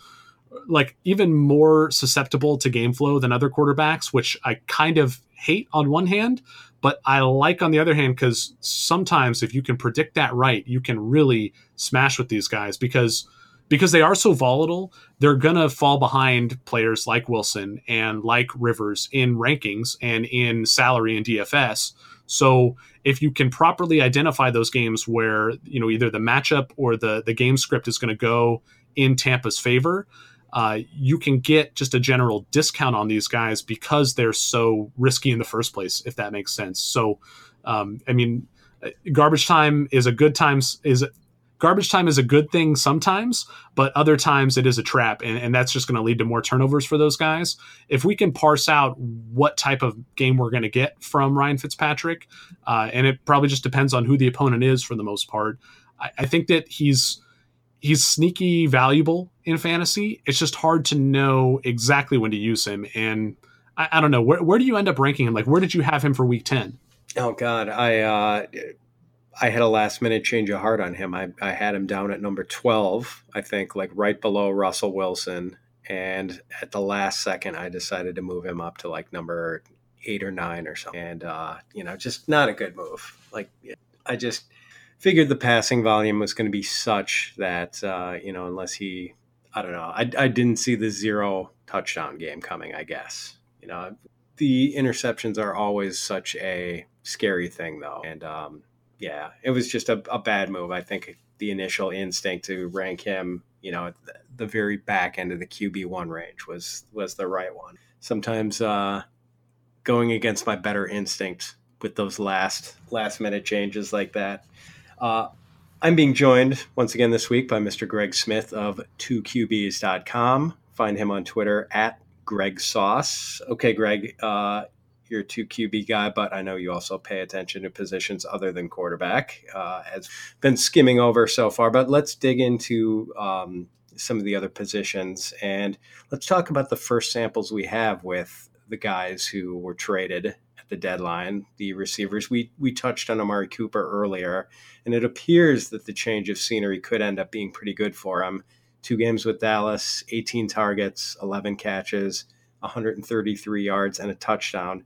like even more susceptible to game flow than other quarterbacks, which I kind of hate on one hand, but I like on the other hand because sometimes if you can predict that right, you can really smash with these guys because because they are so volatile, they're to fall behind players like Wilson and like Rivers in rankings and in salary and DFS. So if you can properly identify those games where, you know, either the matchup or the the game script is going to go in Tampa's favor, uh, you can get just a general discount on these guys because they're so risky in the first place, if that makes sense. So, um, I mean, uh, garbage time is a good time is garbage time is a good thing sometimes, but other times it is a trap, and, and that's just going to lead to more turnovers for those guys. If we can parse out what type of game we're going to get from Ryan Fitzpatrick, uh, and it probably just depends on who the opponent is for the most part, I, I think that he's he's sneaky valuable in fantasy. It's just hard to know exactly when to use him, and I, I don't know where where do you end up ranking him? Like, where did you have him for week ten? Oh God, I uh, I had a last minute change of heart on him. I, I had him down at number 12, I think, like right below Russell Wilson. And at the last second, I decided to move him up to like number eight or nine or something. And, uh, you know, just not a good move. Like, I just figured the passing volume was going to be such that, uh, you know, unless he, I don't know, I, I didn't see the zero touchdown game coming, I guess. You know, the interceptions are always such a scary thing, though. And, um, yeah, it was just a, a bad move. I think the initial instinct to rank him, you know, at the very back end of the QB one range was was the right one. Sometimes uh, going against my better instinct with those last last minute changes like that. Uh, I'm being joined once again this week by Mr. Greg Smith of 2QBs.com. Find him on Twitter at Greg Sauce. Okay, Greg, uh, you're a two QB guy, but I know you also pay attention to positions other than quarterback. Uh, has been skimming over so far, but let's dig into um, some of the other positions and let's talk about the first samples we have with the guys who were traded the deadline, the receivers. We we touched on Amari Cooper earlier, and it appears that the change of scenery could end up being pretty good for him. Two games with Dallas, 18 targets, 11 catches. 133 yards and a touchdown.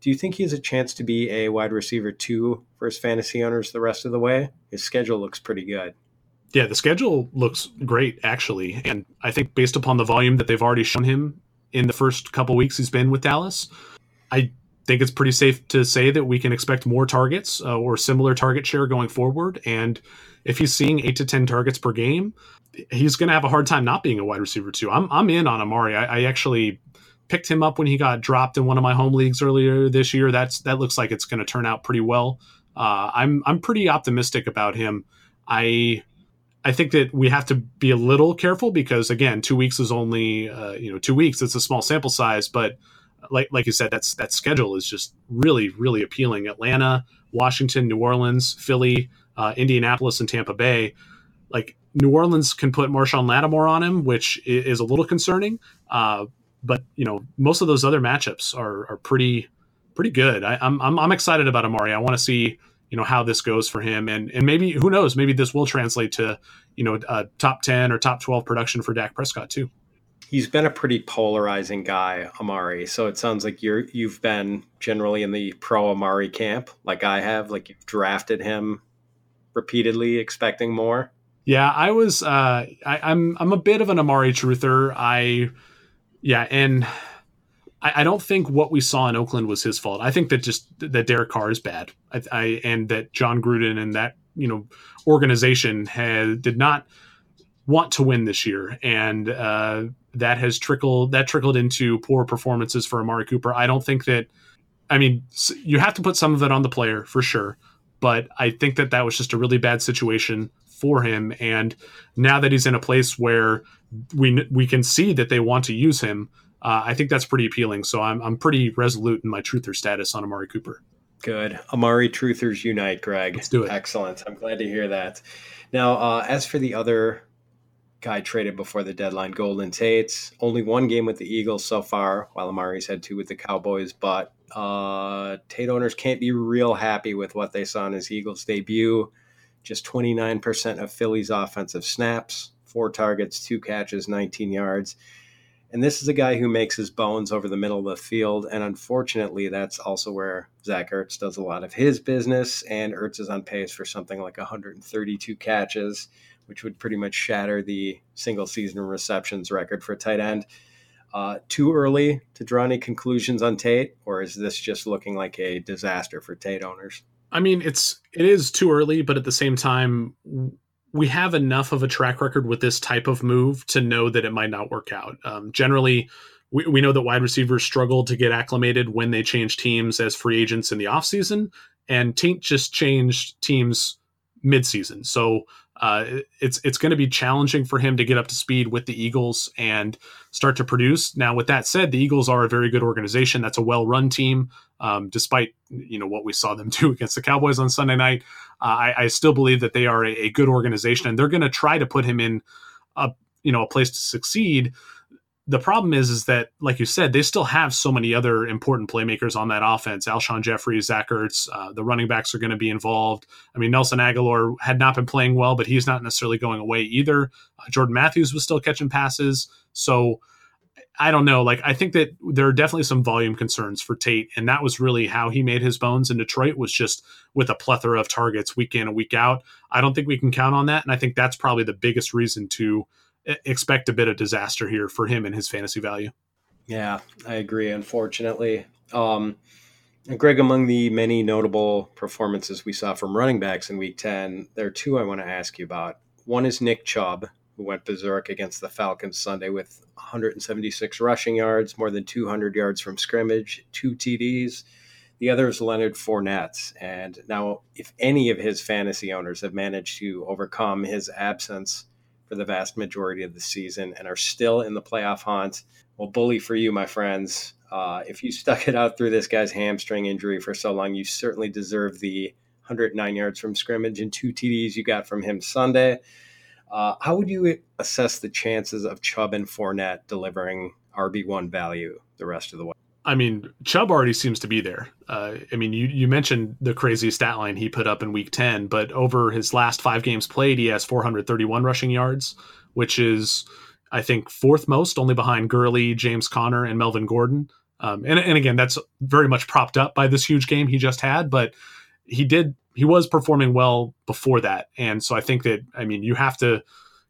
Do you think he has a chance to be a wide receiver two for his fantasy owners the rest of the way? His schedule looks pretty good. Yeah, the schedule looks great actually, and I think based upon the volume that they've already shown him in the first couple weeks he's been with Dallas, I think it's pretty safe to say that we can expect more targets uh, or similar target share going forward. And if he's seeing eight to ten targets per game, he's going to have a hard time not being a wide receiver too. I'm I'm in on Amari. I, I actually picked him up when he got dropped in one of my home leagues earlier this year. That's that looks like it's going to turn out pretty well. Uh, I'm I'm pretty optimistic about him. I I think that we have to be a little careful because again, two weeks is only uh, you know two weeks. It's a small sample size, but like like you said, that's that schedule is just really really appealing. Atlanta, Washington, New Orleans, Philly, uh, Indianapolis, and Tampa Bay. Like New Orleans can put Marshon Lattimore on him, which is a little concerning. Uh, but you know, most of those other matchups are are pretty pretty good. I, am I'm, I'm excited about Amari. I want to see you know how this goes for him, and and maybe who knows, maybe this will translate to you know a top ten or top twelve production for Dak Prescott too. He's been a pretty polarizing guy, Amari. So it sounds like you're you've been generally in the pro Amari camp, like I have. Like you've drafted him repeatedly, expecting more. Yeah, I was. Uh, I, I'm I'm a bit of an Amari truther. I yeah, and I, I, don't think what we saw in Oakland was his fault. I think that just that Derek Carr is bad, I, I and that Jon Gruden and that you know organization had did not want to win this year, and uh, that has trickled that trickled into poor performances for Amari Cooper. I don't think that. I mean, you have to put some of it on the player for sure, but I think that that was just a really bad situation for him. And now that he's in a place where we we can see that they want to use him, uh, I think that's pretty appealing. So I'm, I'm pretty resolute in my truther status on Amari Cooper. Good. Amari truthers unite, Greg. Let's do it. Excellent. I'm glad to hear that. Now, uh, as for the other guy traded before the deadline, Golden Tate, only one game with the Eagles so far, while Amari's had two with the Cowboys. But uh, Tate owners can't be real happy with what they saw in his Eagles debut. Just 29% of Philly's offensive snaps, four targets, two catches, 19 yards. And this is a guy who makes his bones over the middle of the field. And unfortunately, that's also where Zach Ertz does a lot of his business. And Ertz is on pace for something like 132 catches, which would pretty much shatter the single season receptions record for tight end. Uh, too early to draw any conclusions on Tate, or is this just looking like a disaster for Tate owners? I mean, it's it is too early, but at the same time, we have enough of a track record with this type of move to know that it might not work out. Um, generally, we, we know that wide receivers struggle to get acclimated when they change teams as free agents in the offseason, and Tate just changed teams midseason. So uh, it's it's going to be challenging for him to get up to speed with the Eagles and start to produce. Now, with that said, the Eagles are a very good organization. That's a well-run team. Um, despite you know what we saw them do against the Cowboys on Sunday night, uh, I, I, still believe that they are a, a good organization, and they're going to try to put him in a you know a place to succeed the problem is, is that, like you said, they still have so many other important playmakers on that offense. Alshon Jeffery, Zach Ertz, uh, the running backs are going to be involved. I mean, Nelson Agholor had not been playing well, but he's not necessarily going away either. Uh, Jordan Matthews was still catching passes. So I don't know. Like, I think that there are definitely some volume concerns for Tate, and that was really how he made his bones in Detroit was just with a plethora of targets week in and week out. I don't think we can count on that, and I think that's probably the biggest reason to expect a bit of disaster here for him and his fantasy value. Yeah, I agree. Unfortunately, um, Greg, among the many notable performances we saw from running backs in Week Ten, there are two I want to ask you about. One is Nick Chubb, who went berserk against the Falcons Sunday with 176 rushing yards, more than 200 yards from scrimmage, two TDs. The other is Leonard Fournette. And now, if any of his fantasy owners have managed to overcome his absence for the vast majority of the season and are still in the playoff hunt. Well, bully for you, my friends. Uh, if you stuck it out through this guy's hamstring injury for so long, you certainly deserve the 109 yards from scrimmage and two TDs you got from him Sunday. Uh, how would you assess the chances of Chubb and Fournette delivering RB1 value the rest of the way? I mean, Chubb already seems to be there. Uh, I mean, you, you mentioned the crazy stat line he put up in week 10, but over his last five games played, he has 431 rushing yards, which is, I think, fourth most, only behind Gurley, James Conner, and Melvin Gordon. Um, and, and again, that's very much propped up by this huge game he just had, but he did, he was performing well before that. And so I think that, I mean, you have to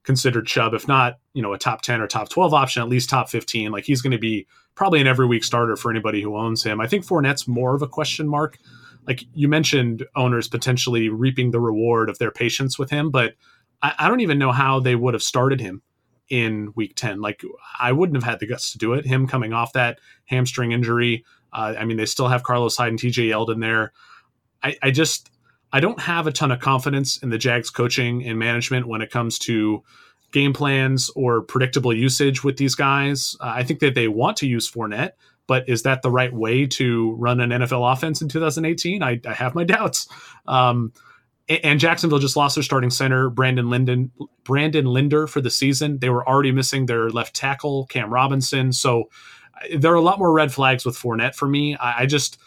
consider Chubb, if not, you know, a top 10 or top 12 option, at least top 15. Like he's going to be probably an every week starter for anybody who owns him. I think Fournette's more of a question mark. Like you mentioned, owners potentially reaping the reward of their patience with him, but I, I don't even know how they would have started him in week 10. Like I wouldn't have had the guts to do it. Him coming off that hamstring injury. Uh, I mean, they still have Carlos Hyde and TJ Yeldon there. I, I just, I don't have a ton of confidence in the Jags coaching and management when it comes to game plans or predictable usage with these guys. Uh, I think that they want to use Fournette, but is that the right way to run an NFL offense in 2018? I, I have my doubts. Um, and Jacksonville just lost their starting center, Brandon Linden, Brandon Linder, for the season. They were already missing their left tackle, Cam Robinson. So there are a lot more red flags with Fournette for me. I, I just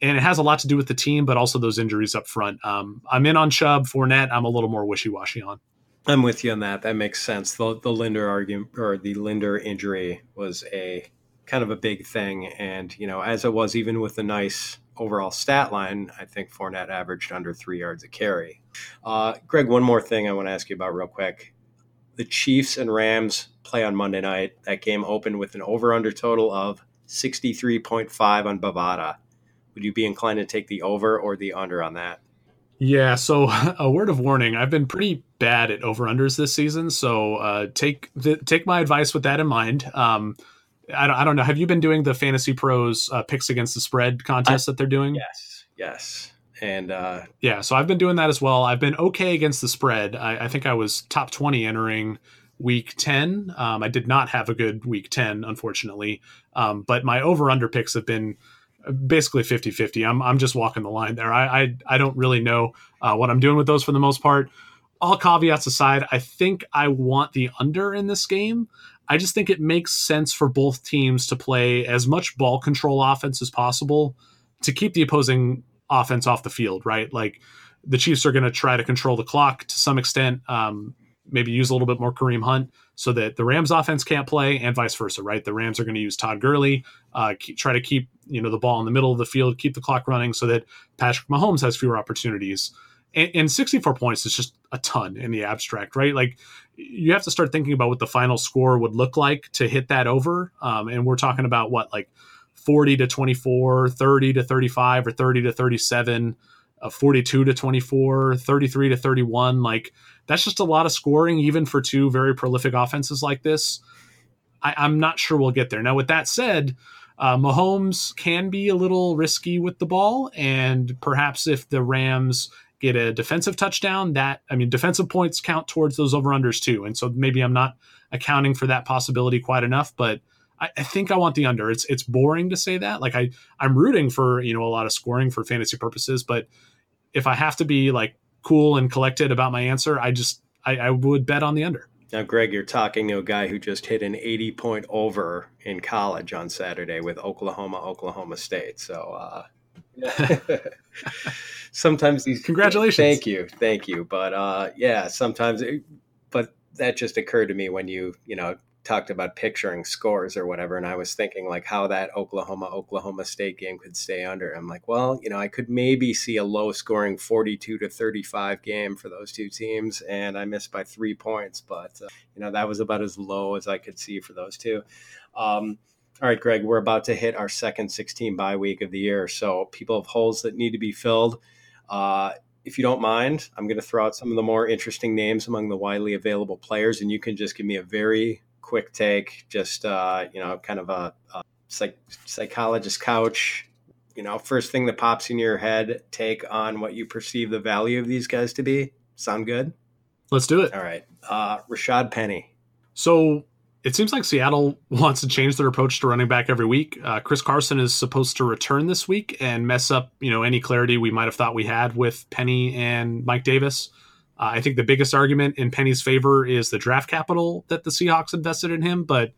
and it has a lot to do with the team, but also those injuries up front. Um, I'm in on Chubb. Fournette, I'm a little more wishy washy on. I'm with you on that. That makes sense. The the Linder argument or the Linder injury was a kind of a big thing, and you know, as it was even with the nice overall stat line, I think Fournette averaged under three yards a carry. Uh, Greg, one more thing I want to ask you about real quick. The Chiefs and Rams play on Monday night. That game opened with an over under total of 63.5 on Bovada. Would you be inclined to take the over or the under on that? Yeah, so a word of warning: I've been pretty bad at over unders this season, so uh, take the, take my advice with that in mind. Um, I don't, I don't know. Have you been doing the Fantasy Pros uh, picks against the spread contest I, that they're doing? Yes, yes, and uh, yeah. So I've been doing that as well. I've been okay against the spread. I, I think I was top twenty entering week 10 um, i did not have a good week 10 unfortunately um, but my over under picks have been basically 50-50 i'm, I'm just walking the line there i i, I don't really know uh, what i'm doing with those for the most part all caveats aside i think i want the under in this game i just think it makes sense for both teams to play as much ball control offense as possible to keep the opposing offense off the field right like the chiefs are going to try to control the clock to some extent um, maybe use a little bit more Kareem Hunt so that the Rams offense can't play and vice versa, right? The Rams are going to use Todd Gurley, uh, keep, try to keep, you know, the ball in the middle of the field, keep the clock running so that Patrick Mahomes has fewer opportunities. And, and 64 points is just a ton in the abstract, right? Like you have to start thinking about what the final score would look like to hit that over. Um, and we're talking about what, like 40 to 24, 30 to 35, or 30 to 37, uh, 42 to 24, 33 to 31. Like that's just a lot of scoring, even for two very prolific offenses like this. I, am not sure we'll get there. Now, with that said, uh, Mahomes can be a little risky with the ball, and perhaps if the Rams get a defensive touchdown, that I mean, defensive points count towards those over unders too, and so maybe I'm not accounting for that possibility quite enough, but. I, I think I want the under. It's it's boring to say that. Like I I'm rooting for you know a lot of scoring for fantasy purposes, but if I have to be like cool and collected about my answer, I just I, I would bet on the under. Now, Greg, you're talking to a guy who just hit an 80 point over in college on Saturday with Oklahoma, Oklahoma State. So, uh, sometimes these congratulations. Thank you, thank you. But uh, yeah, sometimes, it, but that just occurred to me when you you know talked about picturing scores or whatever and i was thinking like how that oklahoma oklahoma state game could stay under i'm like well you know i could maybe see a low scoring 42 to 35 game for those two teams and i missed by three points but uh, you know that was about as low as i could see for those two um, all right greg we're about to hit our second 16 bye week of the year so people have holes that need to be filled uh, if you don't mind, I'm going to throw out some of the more interesting names among the widely available players, and you can just give me a very quick take, just uh, you know, kind of a, a psych- psychologist couch. You know, first thing that pops in your head, take on what you perceive the value of these guys to be. Sound good? Let's do it. All right, uh, Rashad Penny. So it seems like Seattle wants to change their approach to running back every week. Uh, Chris Carson is supposed to return this week and mess up, you know, any clarity we might have thought we had with Penny and Mike Davis. Uh, I think the biggest argument in Penny's favor is the draft capital that the Seahawks invested in him, but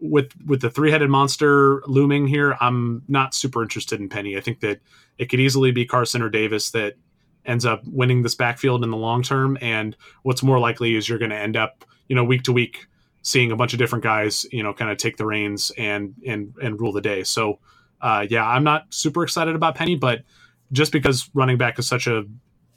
with with the three headed monster looming here, I'm not super interested in Penny. I think that it could easily be Carson or Davis that ends up winning this backfield in the long term. And what's more likely is you're going to end up, you know, week to week seeing a bunch of different guys, you know, kind of take the reins and and and rule the day. So, uh, yeah, I'm not super excited about Penny, but just because running back is such a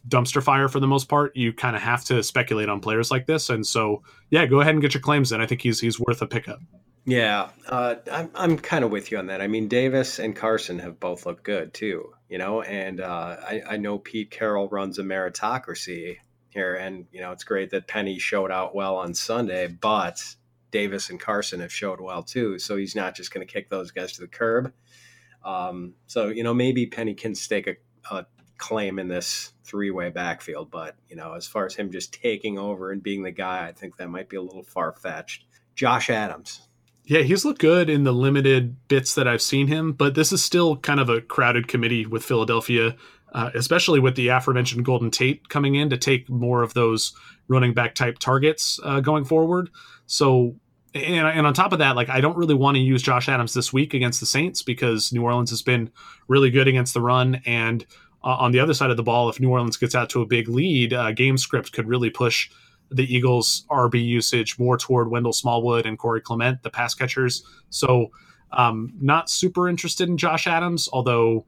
dumpster fire for the most part. You kind of have to speculate on players like this, and so yeah, go ahead and get your claims in. I think he's he's worth a pickup. Yeah, uh, I'm I'm kind of with you on that. I mean, Davis and Carson have both looked good too, you know, and uh, I, I know Pete Carroll runs a meritocracy here, and you know it's great that Penny showed out well on Sunday, but Davis and Carson have showed well too. So he's not just going to kick those guys to the curb. Um, so you know maybe Penny can stake a, a claim in this three way backfield. But, you know, as far as him just taking over and being the guy, I think that might be a little far fetched. Josh Adams. Yeah, he's looked good in the limited bits that I've seen him, but this is still kind of a crowded committee with Philadelphia, uh, especially with the aforementioned Golden Tate coming in to take more of those running back type targets uh, going forward. So and, and on top of that, like I don't really want to use Josh Adams this week against the Saints because New Orleans has been really good against the run. And uh, on the other side of the ball, if New Orleans gets out to a big lead, uh, game script could really push the Eagles' RB usage more toward Wendell Smallwood and Corey Clement, the pass catchers. So, um, not super interested in Josh Adams, although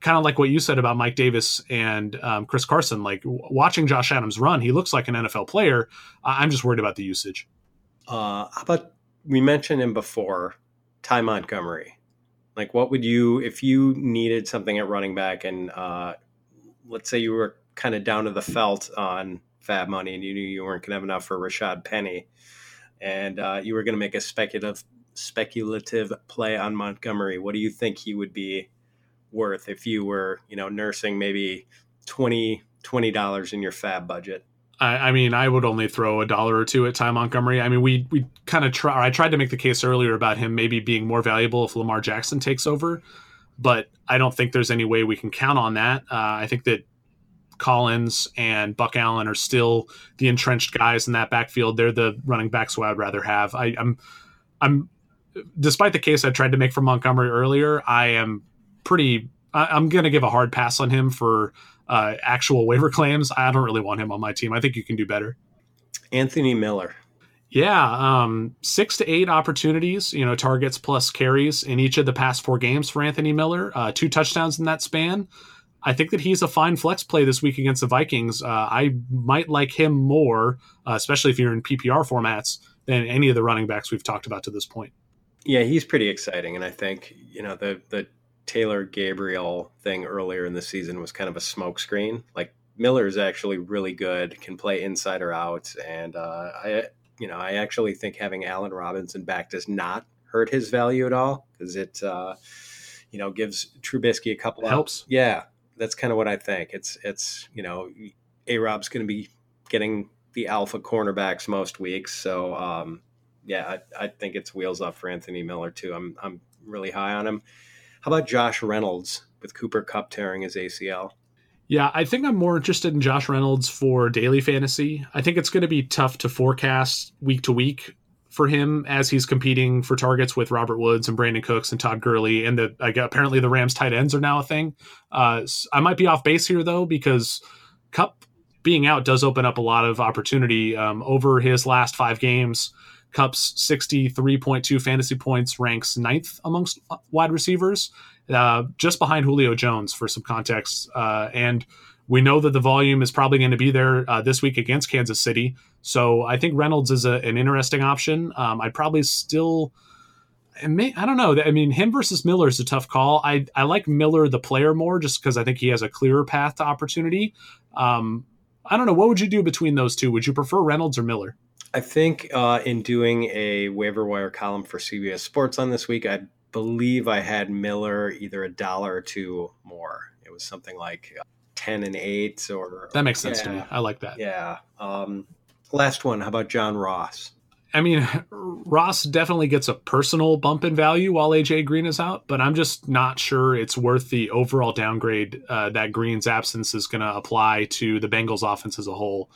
kind of like what you said about Mike Davis and um, Chris Carson, like watching Josh Adams run, he looks like an NFL player. I'm just worried about the usage. Uh, how about we mentioned him before, Ty Montgomery? Like, what would you if you needed something at running back, and uh, let's say you were kind of down to the felt on FAAB Money, and you knew you weren't going to have enough for Rashad Penny, and uh, you were going to make a speculative speculative play on Montgomery. What do you think he would be worth if you were, you know, nursing maybe 20 dollars in your FAAB budget? I, I, mean, I would only throw a dollar or two at Ty Montgomery. I mean, we we kind of try. I tried to make the case earlier about him maybe being more valuable if Lamar Jackson takes over, but I don't think there's any way we can count on that. Uh, I think that Collins and Buck Allen are still the entrenched guys in that backfield. They're the running backs who I'd rather have. I, I'm, I'm, despite the case I tried to make for Montgomery earlier, I am pretty. I, I'm going to give a hard pass on him for uh, actual waiver claims. I don't really want him on my team. I think you can do better. Anthony Miller. Yeah, um, six to eight opportunities, you know, targets plus carries in each of the past four games for Anthony Miller. Uh, two touchdowns in that span. I think that he's a fine flex play this week against the Vikings. Uh, I might like him more, uh, especially if you're in PPR formats, than any of the running backs we've talked about to this point. Yeah, he's pretty exciting, and I think you know the the Taylor Gabriel thing earlier in the season was kind of a smokescreen. Like Miller is actually really good, can play inside or out, and uh, I, you know, I actually think having Allen Robinson back does not hurt his value at all because it, uh, you know, gives Trubisky a couple it helps. Yeah, that's kind of what I think. It's it's you know, A Rob's going to be getting the alpha cornerbacks most weeks, so um, yeah, I, I think it's wheels up for Anthony Miller too. I'm I'm really high on him. How about Josh Reynolds with Cooper Kupp tearing his ACL? Yeah, I think I'm more interested in Josh Reynolds for daily fantasy. I think it's going to be tough to forecast week to week for him as he's competing for targets with Robert Woods and Brandin Cooks and Todd Gurley, and the apparently the Rams tight ends are now a thing. Uh, I might be off base here though because Kupp being out does open up a lot of opportunity um, over his last five games. Kupp's 63.2 fantasy points ranks ninth amongst wide receivers, uh, just behind Julio Jones for some context. Uh, and we know that the volume is probably going to be there uh, this week against Kansas City. So I think Reynolds is a, an interesting option. Um, I'd probably still. May, I don't know. I mean, him versus Miller is a tough call. I, I like Miller, the player, more just because I think he has a clearer path to opportunity. Um, I don't know. What would you do between those two? Would you prefer Reynolds or Miller? I think uh, in doing a waiver wire column for CBS Sports on this week, I believe I had Miller either a dollar or two more. It was something like uh, ten and eight, or that makes sense yeah, to me. I like that. Yeah. Um, last one. How about John Ross? I mean, Ross definitely gets a personal bump in value while AJ Green is out, but I'm just not sure it's worth the overall downgrade uh, that Green's absence is going to apply to the Bengals offense as a whole.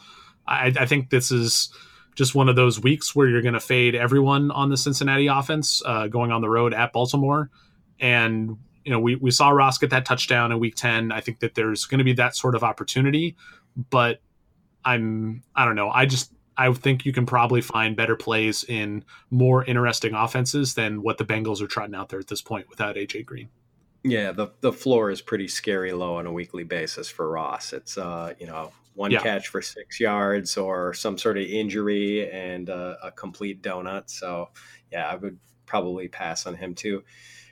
I, I think this is just one of those weeks where you're going to fade everyone on the Cincinnati offense uh, going on the road at Baltimore. And, you know, we, we saw Ross get that touchdown in week 10. I think that there's going to be that sort of opportunity, but I'm, I don't know. I just, I think you can probably find better plays in more interesting offenses than what the Bengals are trotting out there at this point without AJ Green. Yeah, the the floor is pretty scary low on a weekly basis for Ross. It's uh, you know, one yeah. catch for six yards or some sort of injury and a, a, complete donut. So, yeah, I would probably pass on him too.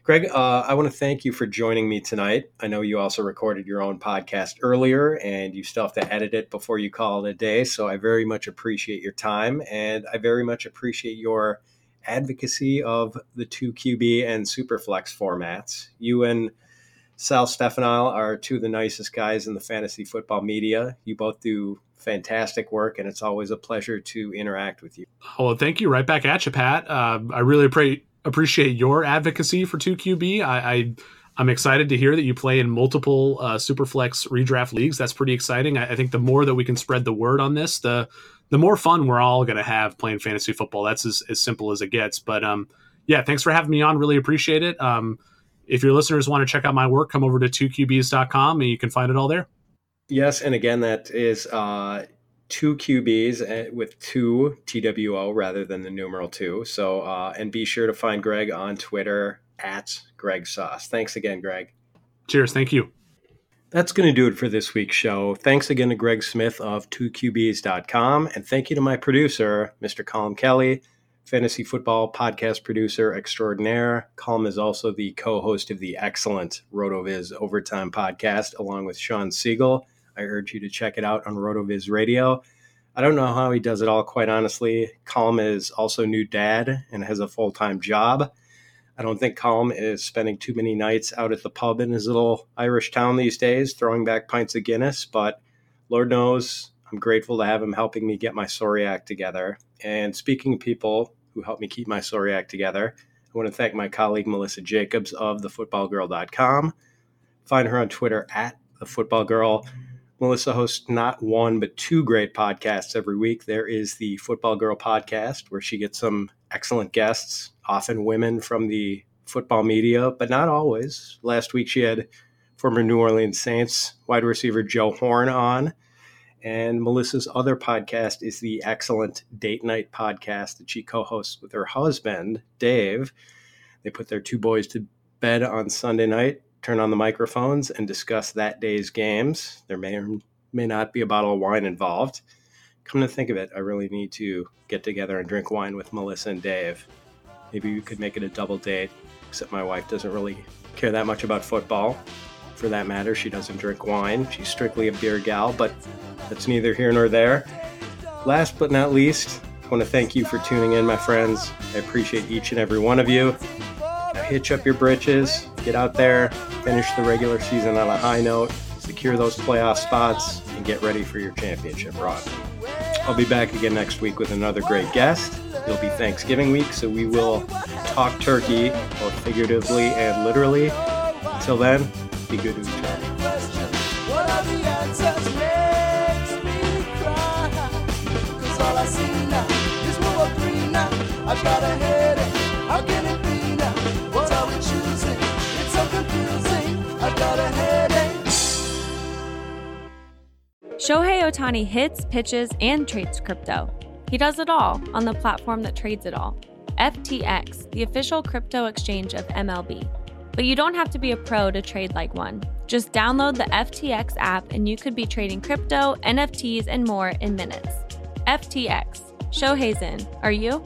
Greg, uh, I want to thank you for joining me tonight. I know you also recorded your own podcast earlier and you still have to edit it before you call it a day. So, I very much appreciate your time and I very much appreciate your advocacy of the 2QB and Superflex formats. You and Sal Stefanile are two of the nicest guys in the fantasy football media. You both do fantastic work, and it's always a pleasure to interact with you. Oh, well, thank you. Right back at you, Pat. Uh, I really pre- appreciate your advocacy for 2QB. I, I I'm excited to hear that you play in multiple uh, Superflex redraft leagues. That's pretty exciting. I, I, think the more that we can spread the word on this, the the more fun we're all going to have playing fantasy football. That's as, as simple as it gets. But um, yeah, thanks for having me on. Really appreciate it. Um, if your listeners want to check out my work, come over to 2qbs.com and you can find it all there. Yes, and again, that is uh, two QBs eh, with two TWO rather than the numeral two. So, uh, and be sure to find Greg on Twitter at Greg Sauce. Thanks again, Greg. Cheers. Thank you. That's going to do it for this week's show. Thanks again to Greg Smith of 2QBs.com. And thank you to my producer, Mr. Colin Kelly, fantasy football podcast producer extraordinaire. Calm is also the co host of the excellent RotoViz Overtime podcast, along with Sean Siegel. I urge you to check it out on RotoViz Radio. I don't know how he does it all, quite honestly. Calm is also new dad and has a full time job. I don't think Calm is spending too many nights out at the pub in his little Irish town these days, throwing back pints of Guinness, but Lord knows I'm grateful to have him helping me get my Soriac together. And speaking of people who help me keep my Soriac together, I want to thank my colleague Melissa Jacobs of thefootballgirl.com. Find her on Twitter at thefootballgirl. Melissa hosts not one but two great podcasts every week. There is the Football Girl podcast, where she gets some excellent guests, often women from the football media, but not always. Last week she had former New Orleans Saints wide receiver Joe Horn on. And Melissa's other podcast is the excellent Date Night podcast that she co hosts with her husband, Dave. They put their two boys to bed on Sunday night turn on the microphones and discuss that day's games. There may or may not be a bottle of wine involved. Come to think of it, I really need to get together and drink wine with Melissa and Dave. Maybe we could make it a double date, except my wife doesn't really care that much about football. For that matter, she doesn't drink wine. She's strictly a beer gal, but that's neither here nor there. Last but not least, I want to thank you for tuning in, my friends. I appreciate each and every one of you. Now hitch up your britches, get out there, finish the regular season on a high note, secure those playoff spots, and get ready for your championship run. I'll be back again next week with another great guest. It'll be Thanksgiving week, so we will talk turkey, both figuratively and literally. Until then, be good to each other. I got a headache. How can it be now? What are we choosing? It's so confusing. I got a headache. Shohei Ohtani hits, pitches, and trades crypto. He does it all on the platform that trades it all. FTX, the official crypto exchange of MLB. But you don't have to be a pro to trade like one. Just download the FTX app and you could be trading crypto, NFTs, and more in minutes. FTX. Show Hazen. Are you?